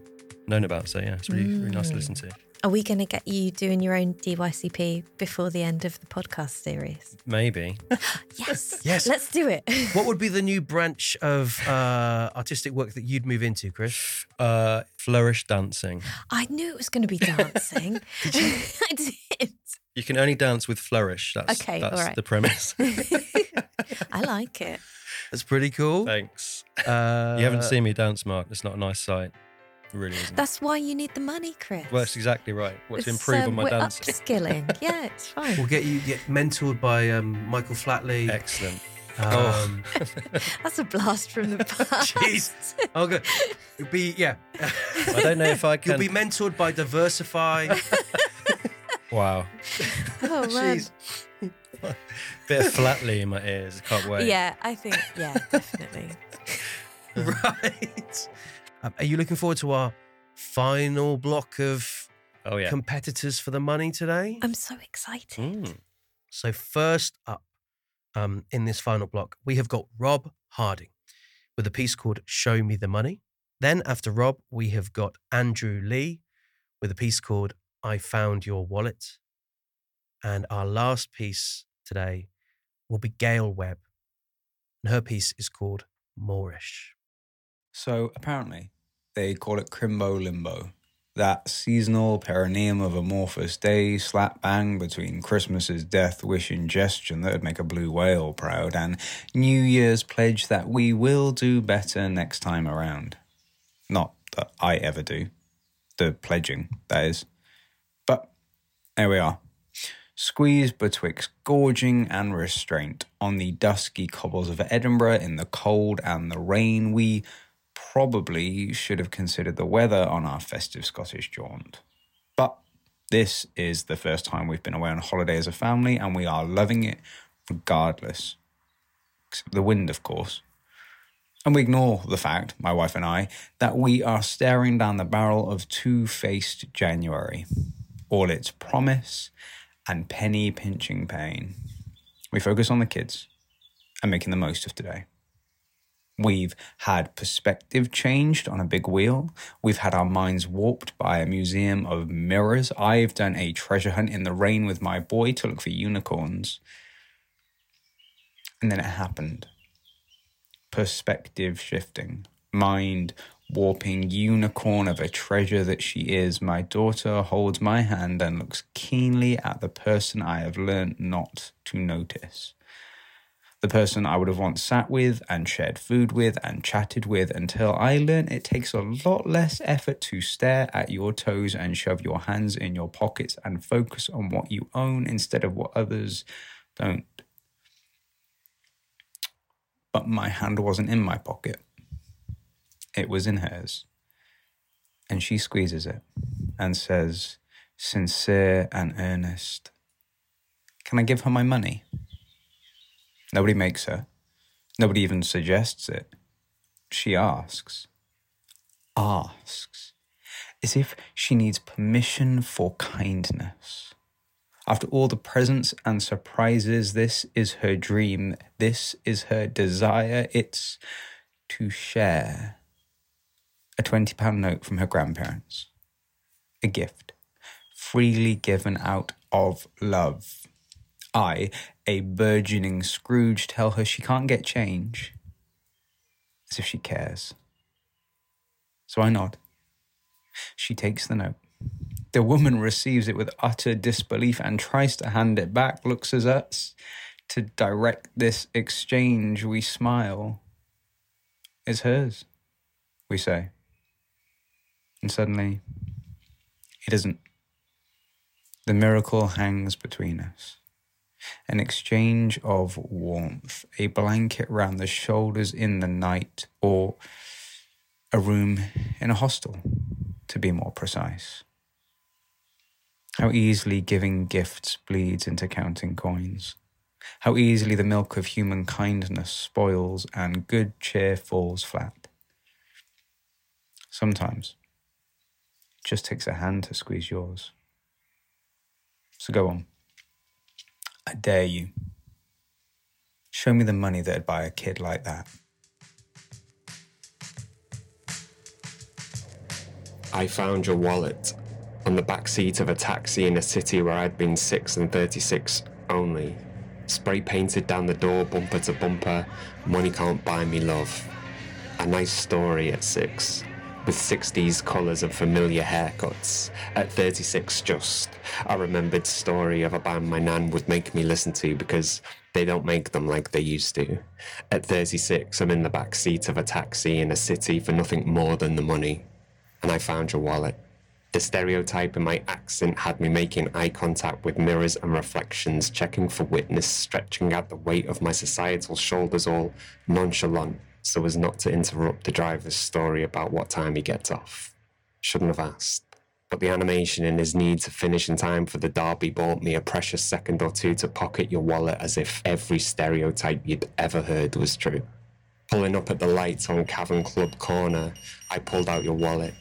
known about. So yeah, it's really, really nice to listen to. Are we going to get you doing your own DYCP before the end of the podcast series? Maybe. Yes. Yes. Let's do it. What would be the new branch of uh, artistic work that you'd move into, Chris? Uh, flourish dancing. I knew it was going to be dancing. I did. You can only dance with flourish. That's, Okay, that's all right. the premise. I like it. That's pretty cool. Thanks. Uh, you haven't seen me dance, Mark. It's not a nice sight. It really isn't. That's why you need the money, Chris. well, that's exactly right. What to improve um, on my we're dancing. upskilling. yeah, it's fine. We'll get you get mentored by um, Michael Flatley. Excellent. Um, That's a blast from the past. Jeez. Oh, good. You'll be yeah. I don't know if I can. You'll be mentored by Diversity. wow. Oh man. Jeez. Bit of Flatley in my ears. I can't wait. Yeah, I think yeah, definitely. right. Um, are you looking forward to our final block of Oh yeah. competitors for the money today? I'm so excited. Mm. So first up, um, in this final block, we have got Rob Harding with a piece called "Show Me the Money." Then after Rob, we have got Andrew Lee with a piece called "I Found Your Wallet," and our last piece today will be Gail Webb, and her piece is called "Moorish." So apparently, they call it crimbo limbo. That seasonal perineum of amorphous days slap bang between Christmas's death wish ingestion that would make a blue whale proud and New Year's pledge that we will do better next time around. Not that I ever do. The pledging, that is. But there we are. Squeezed betwixt gorging and restraint on the dusky cobbles of Edinburgh in the cold and the rain, we probably should have considered the weather on our festive Scottish jaunt. But this is the first time we've been away on holiday as a family, and we are loving it regardless. Except the wind, of course. And we ignore the fact, my wife and I, that we are staring down the barrel of two faced January, all its promise and penny pinching pain. We focus on the kids and making the most of today. We've had perspective changed on a big wheel. We've had our minds warped by a museum of mirrors. I've done a treasure hunt in the rain with my boy to look for unicorns. And then it happened. Perspective shifting, mind warping unicorn of a treasure that she is. My daughter holds my hand and looks keenly at the person I have learnt not to notice the person I would have once sat with and shared food with and chatted with until I learned it takes a lot less effort to stare at your toes and shove your hands in your pockets and focus on what you own instead of what others don't. But my hand wasn't in my pocket, it was in hers. And she squeezes it and says, sincere and earnest, Can I give her my money? Nobody makes her. Nobody even suggests it. She asks. Asks. As if she needs permission for kindness. After all the presents and surprises, this is her dream. This is her desire. It's to share. A £20 note from her grandparents. A gift. Freely given out of love. I, a burgeoning Scrooge, tell her she can't get change. As if she cares. So I nod. She takes the note. The woman receives it with utter disbelief and tries to hand it back, looks as at us. To direct this exchange, we smile. It's hers, we say. And suddenly, it isn't. The miracle hangs between us an exchange of warmth, a blanket round the shoulders in the night, or a room in a hostel, to be more precise. How easily giving gifts bleeds into counting coins. How easily the milk of human kindness spoils and good cheer falls flat. Sometimes it just takes a hand to squeeze yours. So go on. I dare you. Show me the money that'd buy a kid like that. I found your wallet on the back seat of a taxi in a city where I'd been 6 and 36 only. Spray painted down the door, bumper to bumper, money can't buy me love. A nice story at 6, with 60s colours and familiar haircuts. At 36 just, a remembered story of a band my nan would make me listen to because they don't make them like they used to. At 36, I'm in the back seat of a taxi in a city for nothing more than the money. And I found your wallet. The stereotype in my accent had me making eye contact with mirrors and reflections, checking for witness, stretching out the weight of my societal shoulders all nonchalant so as not to interrupt the driver's story about what time he gets off. Shouldn't have asked. But the animation in his need to finish in time for the derby bought me a precious second or two to pocket your wallet as if every stereotype you'd ever heard was true. Pulling up at the lights on Cavern Club corner, I pulled out your wallet,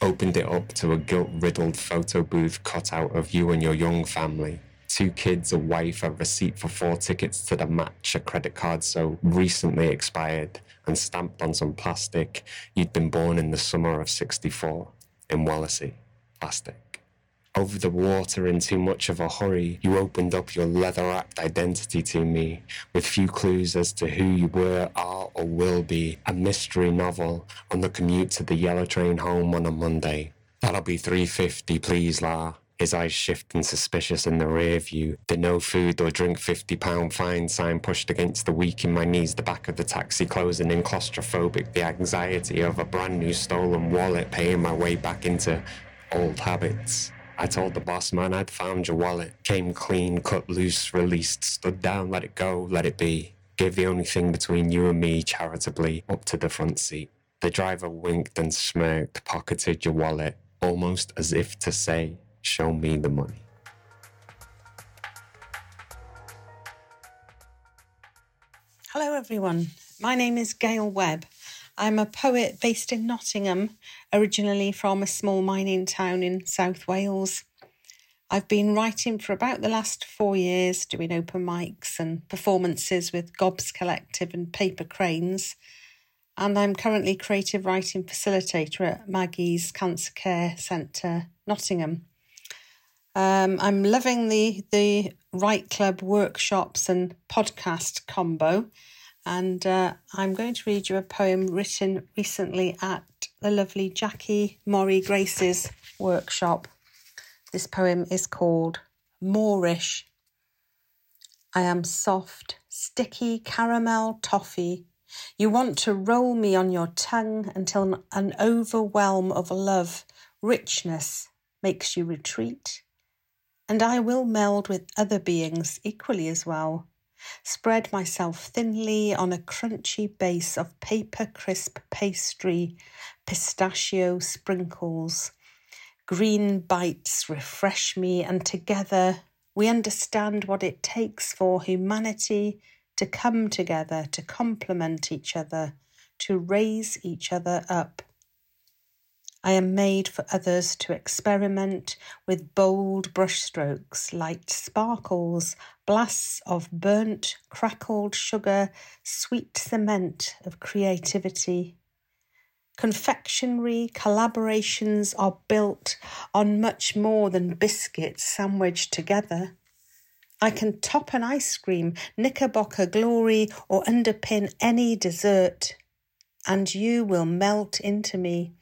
opened it up to a guilt riddled photo booth cut out of you and your young family. Two kids, a wife, a receipt for four tickets to the match, a credit card so recently expired and stamped on some plastic. You'd been born in the summer of 64 in Wallasey. Plastic. Over the water in too much of a hurry, you opened up your leather wrapped identity to me, with few clues as to who you were, are, or will be. A mystery novel on the commute to the yellow train home on a Monday. That'll be 350, please, La. His eyes shifting suspicious in the rear view. The no food or drink £50 fine sign pushed against the weak in my knees, the back of the taxi closing in claustrophobic, the anxiety of a brand new stolen wallet paying my way back into old habits. I told the boss man I'd found your wallet. Came clean, cut loose, released, stood down, let it go, let it be. Gave the only thing between you and me charitably up to the front seat. The driver winked and smirked, pocketed your wallet, almost as if to say, Show me the money. Hello, everyone. My name is Gail Webb. I'm a poet based in Nottingham, originally from a small mining town in South Wales. I've been writing for about the last four years, doing open mics and performances with Gobs Collective and Paper Cranes. And I'm currently creative writing facilitator at Maggie's Cancer Care Centre, Nottingham. Um, I'm loving the the Write Club workshops and podcast combo, and uh, I'm going to read you a poem written recently at the lovely Jackie Murray Grace's workshop. This poem is called Moorish. I am soft, sticky caramel toffee. You want to roll me on your tongue until an overwhelm of love, richness makes you retreat and I will meld with other beings equally as well. Spread myself thinly on a crunchy base of paper crisp pastry, pistachio sprinkles. Green bites refresh me, and together we understand what it takes for humanity to come together, to complement each other, to raise each other up. I am made for others to experiment with bold brushstrokes, light sparkles, blasts of burnt, crackled sugar, sweet cement of creativity. Confectionery collaborations are built on much more than biscuits sandwiched together. I can top an ice cream, knickerbocker glory, or underpin any dessert, and you will melt into me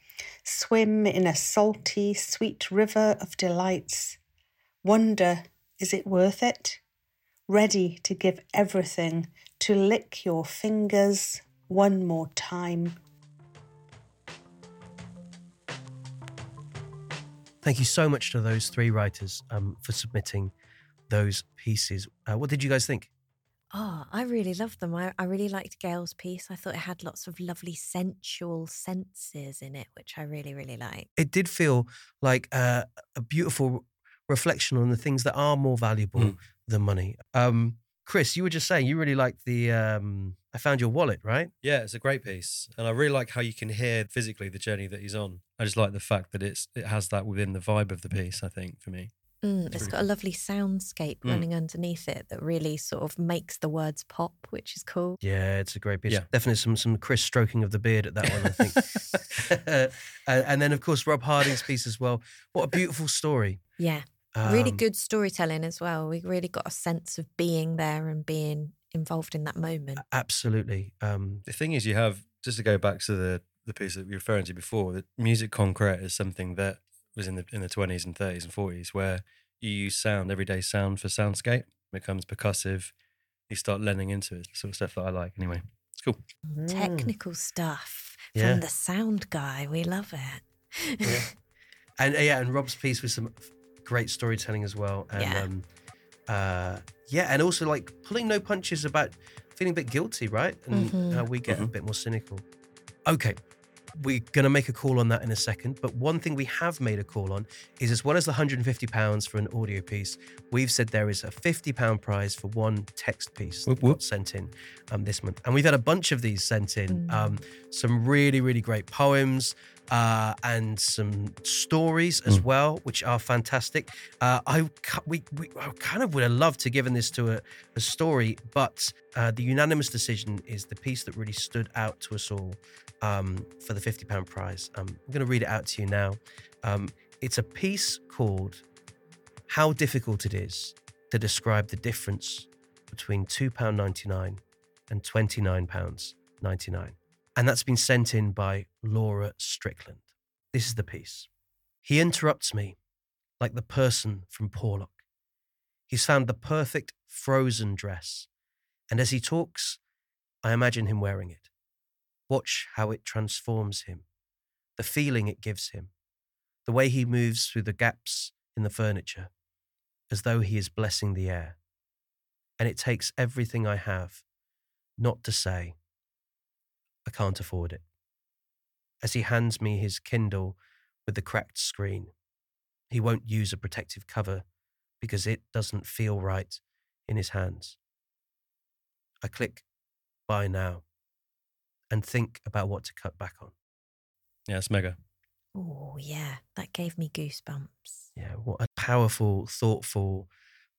swim in a salty, sweet river of delights. Wonder, is it worth it? Ready to give everything, to lick your fingers one more time. Thank you so much to those three writers um, for submitting those pieces. Uh, what did you guys think? Oh, I really loved them. I, I really liked Gail's piece. I thought it had lots of lovely sensual senses in it, which I really, really liked. It did feel like uh, a beautiful reflection on the things that are more valuable Mm. than money. Um, Chris, you were just saying you really liked the um, I found your wallet, right? Yeah, it's a great piece, and I really like how you can hear physically the journey that he's on. I just like the fact that it's it has that within the vibe of the piece. I think for me, Mm, It's it's really got a lovely soundscape Mm. running underneath it that really sort of makes the words pop, which is cool. Yeah, it's a great piece. Yeah. Definitely some some Chris stroking of the beard at that one, I think. and, and then of course Rob Harding's piece as well. What a beautiful story. Yeah. really Um, good storytelling as well. We really got a sense of being there and being involved in that moment. Absolutely. Um, the thing is, you have just to go back to the the piece that we were referring to before. That musique concrète is something that was in the in the twenties and thirties and forties, where you use sound, everyday sound for soundscape. Becomes percussive. You start lending into it. Sort of stuff that I like. Anyway, it's cool. Technical stuff Yeah. from the sound guy. We love it. and uh, yeah, and Rob's piece with some great storytelling as well. And Yeah. um, uh, yeah, and also like pulling no punches about feeling a bit guilty, right? And Mhm. how we get a bit more cynical. Okay. We're going to make a call on that in a second. But one thing we have made a call on is as well as the £150 for an audio piece, we've said there is a £50 prize for one text piece that got sent in um, this month. And we've had a bunch of these sent in. Um, some really, really great poems uh, and some stories as well, which are fantastic. Uh, I, we, we, I kind of would have loved to given this to a, a story, but uh, the unanimous decision is the piece that really stood out to us all um, for the £50 prize. Um, I'm going to read it out to you now. Um, it's a piece called How Difficult It Is to Describe the Difference Between £2.99 and £29.99. And that's been sent in by Laura Strickland. This is the piece. He interrupts me like the person from Porlock. He's found the perfect frozen dress, and as he talks, I imagine him wearing it. Watch how it transforms him, the feeling it gives him, the way he moves through the gaps in the furniture, as though he is blessing the air. And it takes everything I have not to say, I can't afford it. As he hands me his Kindle with the cracked screen, he won't use a protective cover because it doesn't feel right in his hands. I click buy now and think about what to cut back on. Yeah, it's mega. Oh, yeah. That gave me goosebumps. Yeah, what a powerful, thoughtful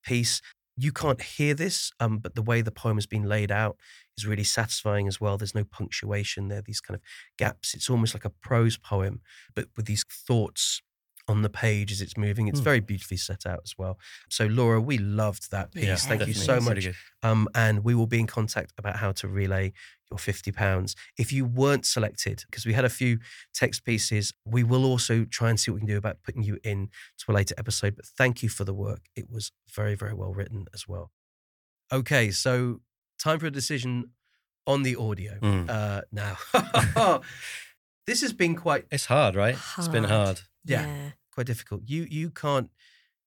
piece. You can't hear this, um, but the way the poem has been laid out is really satisfying as well. There's no punctuation there, these kind of gaps. It's almost like a prose poem, but with these thoughts on the page as it's moving. It's Hmm. very beautifully set out as well. So, Laura, we loved that piece. Yeah, Thank you so It's much. Um, and we will be in contact about how to relay your £50. If you weren't selected, because we had a few text pieces, we will also try and see what we can do about putting you in to a later episode. But thank you for the work. It was very, very well written as well. Okay, so time for a decision on the audio Mm. uh, now. this has been quite. It's hard, right? It's been hard. Yeah, quite difficult. You you can't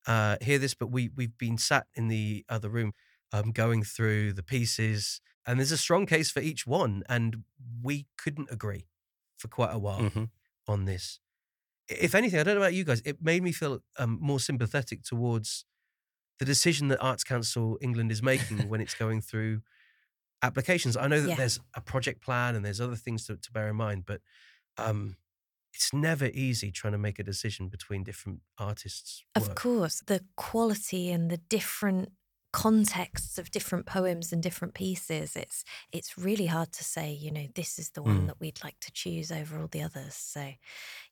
uh, hear this, but we we've been sat in the other room, um, going through the pieces, and there's a strong case for each one, and we couldn't agree for quite a while Mhm. on this. If anything, I don't know about you guys, it made me feel um, more sympathetic towards the decision that Arts Council England is making when it's going through applications. I know that Yeah. there's a project plan and there's other things to, to bear in mind, but um, it's never easy trying to make a decision between different artists. Of course, the quality and the different contexts of different poems and different pieces it's it's really hard to say you know this is the one Mm. that we'd like to choose over all the others so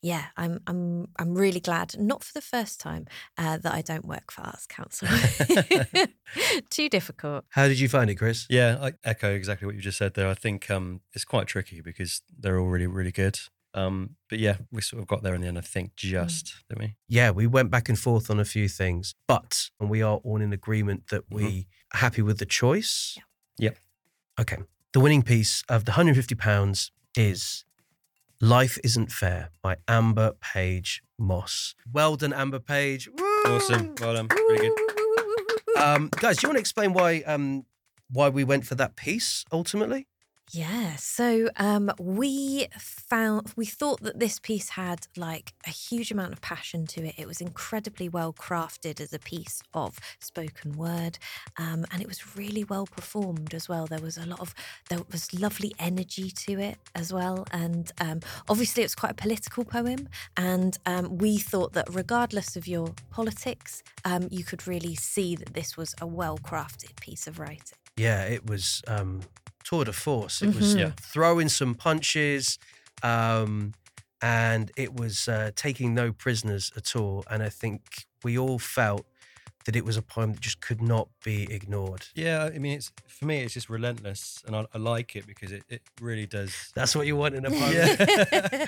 yeah i'm i'm i'm really glad not for the first time uh, that i don't work for arts council too difficult How did you find it, Chris? Yeah, I echo exactly what you just said there. I think um, it's quite tricky because they're all really, really good. Um, but yeah, we sort of got there in the end, I think, just, didn't we? Yeah, we went back and forth on a few things, but and we are all in agreement that we are happy with the choice. Yep. Okay. The winning piece of the £150 is Life Isn't Fair by Amber Page Moss. Well done, Amber Page. Woo! Awesome. Well done. Really good. Um, guys, do you want to explain why um, why we went for that piece ultimately? Yeah, so um, we found we thought that this piece had like a huge amount of passion to it. It was incredibly well crafted as a piece of spoken word, um, and it was really well performed as well. There was a lot of there was lovely energy to it as well, and um, obviously it's quite a political poem. And um, we thought that regardless of your politics, um, you could really see that this was a well crafted piece of writing. Yeah, it was um, tour de force. It was Mhm. Yeah. throwing some punches, um, and it was uh, taking no prisoners at all. And I think we all felt that it was a poem that just could not be ignored. Yeah, I mean, it's for me, it's just relentless, and I, I like it because it, it really does. That's what you want in a poem. Yeah.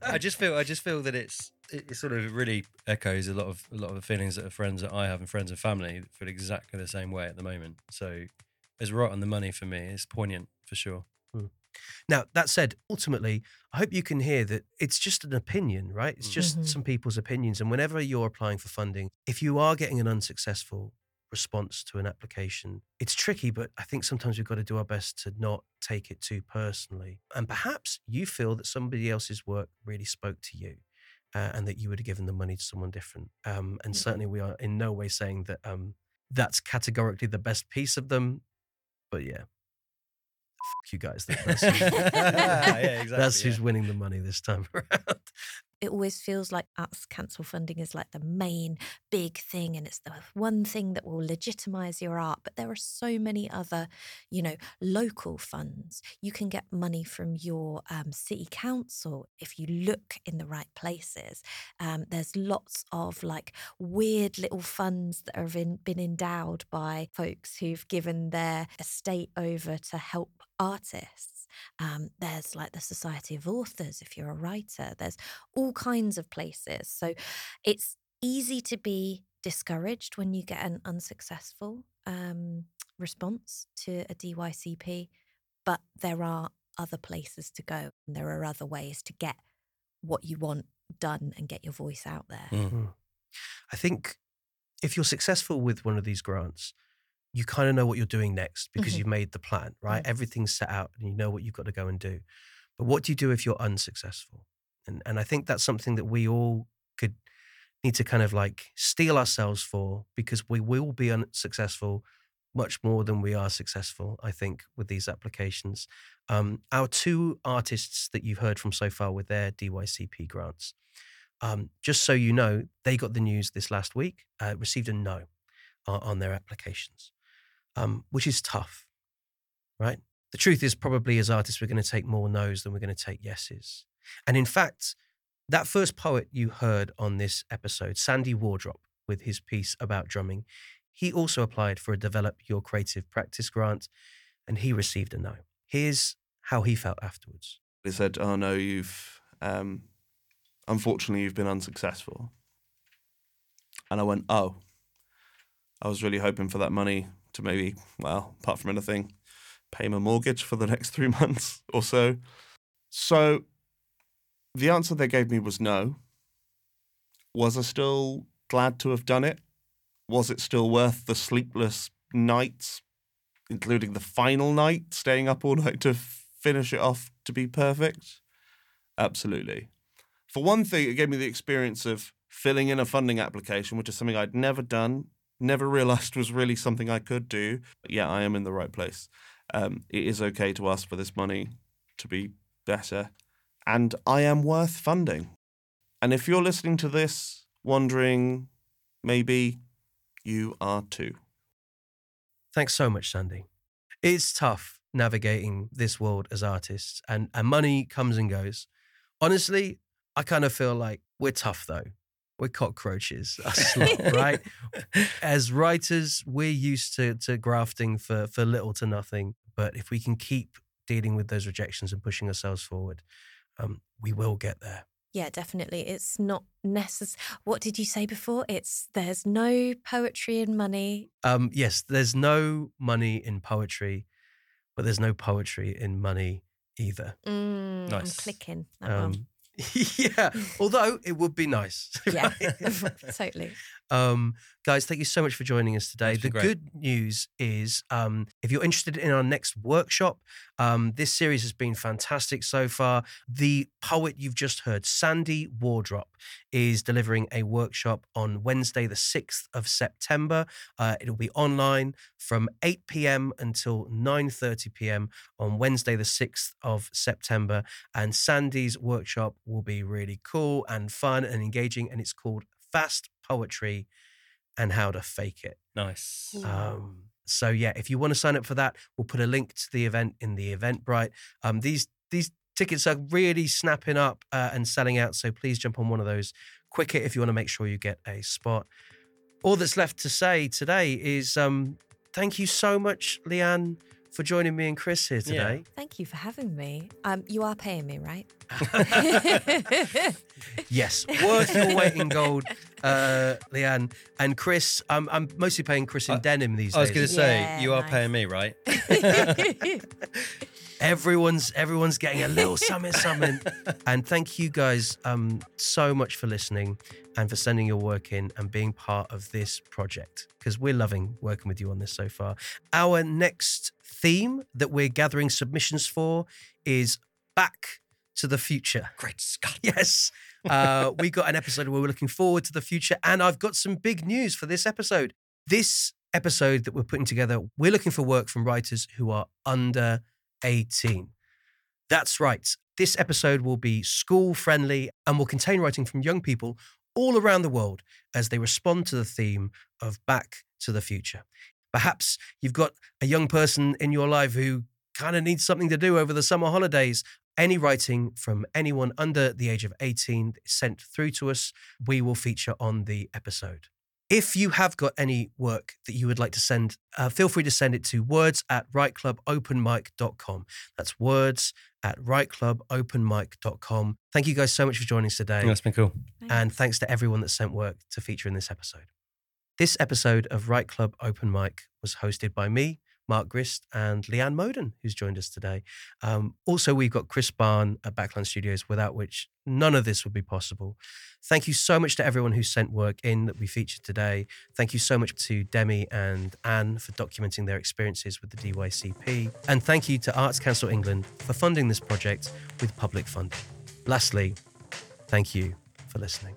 I just feel, I just feel that it's it, it sort of really echoes a lot of a lot of the feelings that are friends that I have and friends and family feel exactly the same way at the moment. So it's right on the money for me. It's poignant for sure. Now, that said, ultimately, I hope you can hear that it's just an opinion, right? It's just Mhm. some people's opinions. And whenever you're applying for funding, if you are getting an unsuccessful response to an application, it's tricky, but I think sometimes we've got to do our best to not take it too personally. And perhaps you feel that somebody else's work really spoke to you. Uh, and that you would have given the money to someone different. Um, and certainly, we are in no way saying that um, that's categorically the best piece of them. But yeah, fuck you guys. That's, that's, who's, Yeah, exactly, that's who's winning the money this time around. It always feels like arts council funding is like the main big thing and it's the one thing that will legitimize your art but there are so many other you know local funds. You can get money from your um, city council if you look in the right places. Um, there's lots of like weird little funds that have been endowed by folks who've given their estate over to help artists um, there's like the Society of Authors if you're a writer. There's all kinds of places. So it's easy to be discouraged when you get an unsuccessful um, response to a DYCP, but there are other places to go. And there are other ways to get what you want done and get your voice out there. Mm. I think if you're successful with one of these grants, you kind of know what you're doing next because Mhm. you've made the plan, right? Everything's set out and you know what you've got to go and do. But what do you do if you're unsuccessful? And and I think that's something that we all could need to kind of like steel ourselves for because we will be unsuccessful much more than we are successful, I think, with these applications. Um, our two artists that you've heard from so far with their DYCP grants, um, just so you know, they got the news this last week, uh, received a no on, on their applications, um, which is tough, right? The truth is, probably as artists, we're going to take more no's than we're going to take yeses. And in fact, that first poet you heard on this episode, Sandy Wardrop, with his piece about drumming, he also applied for a Develop Your Creative Practice grant and he received a no. Here's how he felt afterwards. They said, "Oh no, you've um, unfortunately you've been unsuccessful." And I went, "Oh, I was really hoping for that money to maybe, well, apart from anything, pay my mortgage for the next three months or so." So, the answer they gave me was no. Was I still glad to have done it? Was it still worth the sleepless nights, including the final night, staying up all night to finish it off to be perfect? Absolutely. For one thing, it gave me the experience of filling in a funding application, which is something I'd never done, never realized was really something I could do. But yeah, I am in the right place. Um, it is okay to ask for this money to be better, and I am worth funding. And if you're listening to this, wondering, maybe you are too. Thanks so much, Sandy. It's tough navigating this world as artists, and, and money comes and goes. Honestly, I kind of feel like we're tough though. We're cockroaches, lot, right? As writers, we're used to, to grafting for, for little to nothing. But if we can keep dealing with those rejections and pushing ourselves forward, um, we will get there. Yeah, definitely. It's not necessary. What did you say before? It's there's no poetry in money. Um, yes, there's no money in poetry, but there's no poetry in money either. Mm, I'm clicking that one. Yeah, although it would be nice. Yeah, right? totally. Um, Guys, thank you so much for joining us today. The great. good news is um, if you're interested in our next workshop, um, this series has been fantastic so far. The poet you've just heard, Sandy Wardrop, is delivering a workshop on Wednesday, the 6th of September. Uh, it'll be online from 8 p.m. until 9.30 p.m. on Wednesday, the 6th of September. And Sandy's workshop will be really cool and fun and engaging. And it's called Fast Poetry and How to Fake It. Nice. Um, so yeah, if you want to sign up for that, we'll put a link to the event in the Eventbrite. Um, these these tickets are really snapping up uh, and selling out, so please jump on one of those quicker if you want to make sure you get a spot. All that's left to say today is um, thank you so much, Leanne, for joining me and Chris here today. Thank you for having me. Um, you are paying me, right? Yes, worth your weight in gold, uh, Leanne and Chris. I'm I'm mostly paying Chris in denim these days. I was going to say, Yeah, you are nice. paying me, right? everyone's everyone's getting a little something something. And thank you guys um so much for listening and for sending your work in and being part of this project because we're loving working with you on this so far. Our next theme that we're gathering submissions for is back to the future. Great Scott. yes. Uh we got an episode where we're looking forward to the future and i've got some big news for this episode. This episode that we're putting together we're looking for work from writers who are under 18. That's right. This episode will be school friendly and will contain writing from young people all around the world as they respond to the theme of Back to the Future. Perhaps you've got a young person in your life who kind of needs something to do over the summer holidays. Any writing from anyone under the age of 18 sent through to us, we will feature on the episode. If you have got any work that you would like to send, uh, feel free to send it to words at writeclubopenmic.com. That's words at writeclubopenmic.com. Thank you guys so much for joining us today. That's been cool. And thanks to everyone that sent work to feature in this episode. This episode of Write Club Open Mic was hosted by me, Mark Grist, and Leanne Moden, who's joined us today. Um, also, we've got Chris Barn at Backland Studios, without which none of this would be possible. Thank you so much to everyone who sent work in that we featured today. Thank you so much to Demi and Ann for documenting their experiences with the DYCP. And thank you to Arts Council England for funding this project with public funding. Lastly, thank you for listening.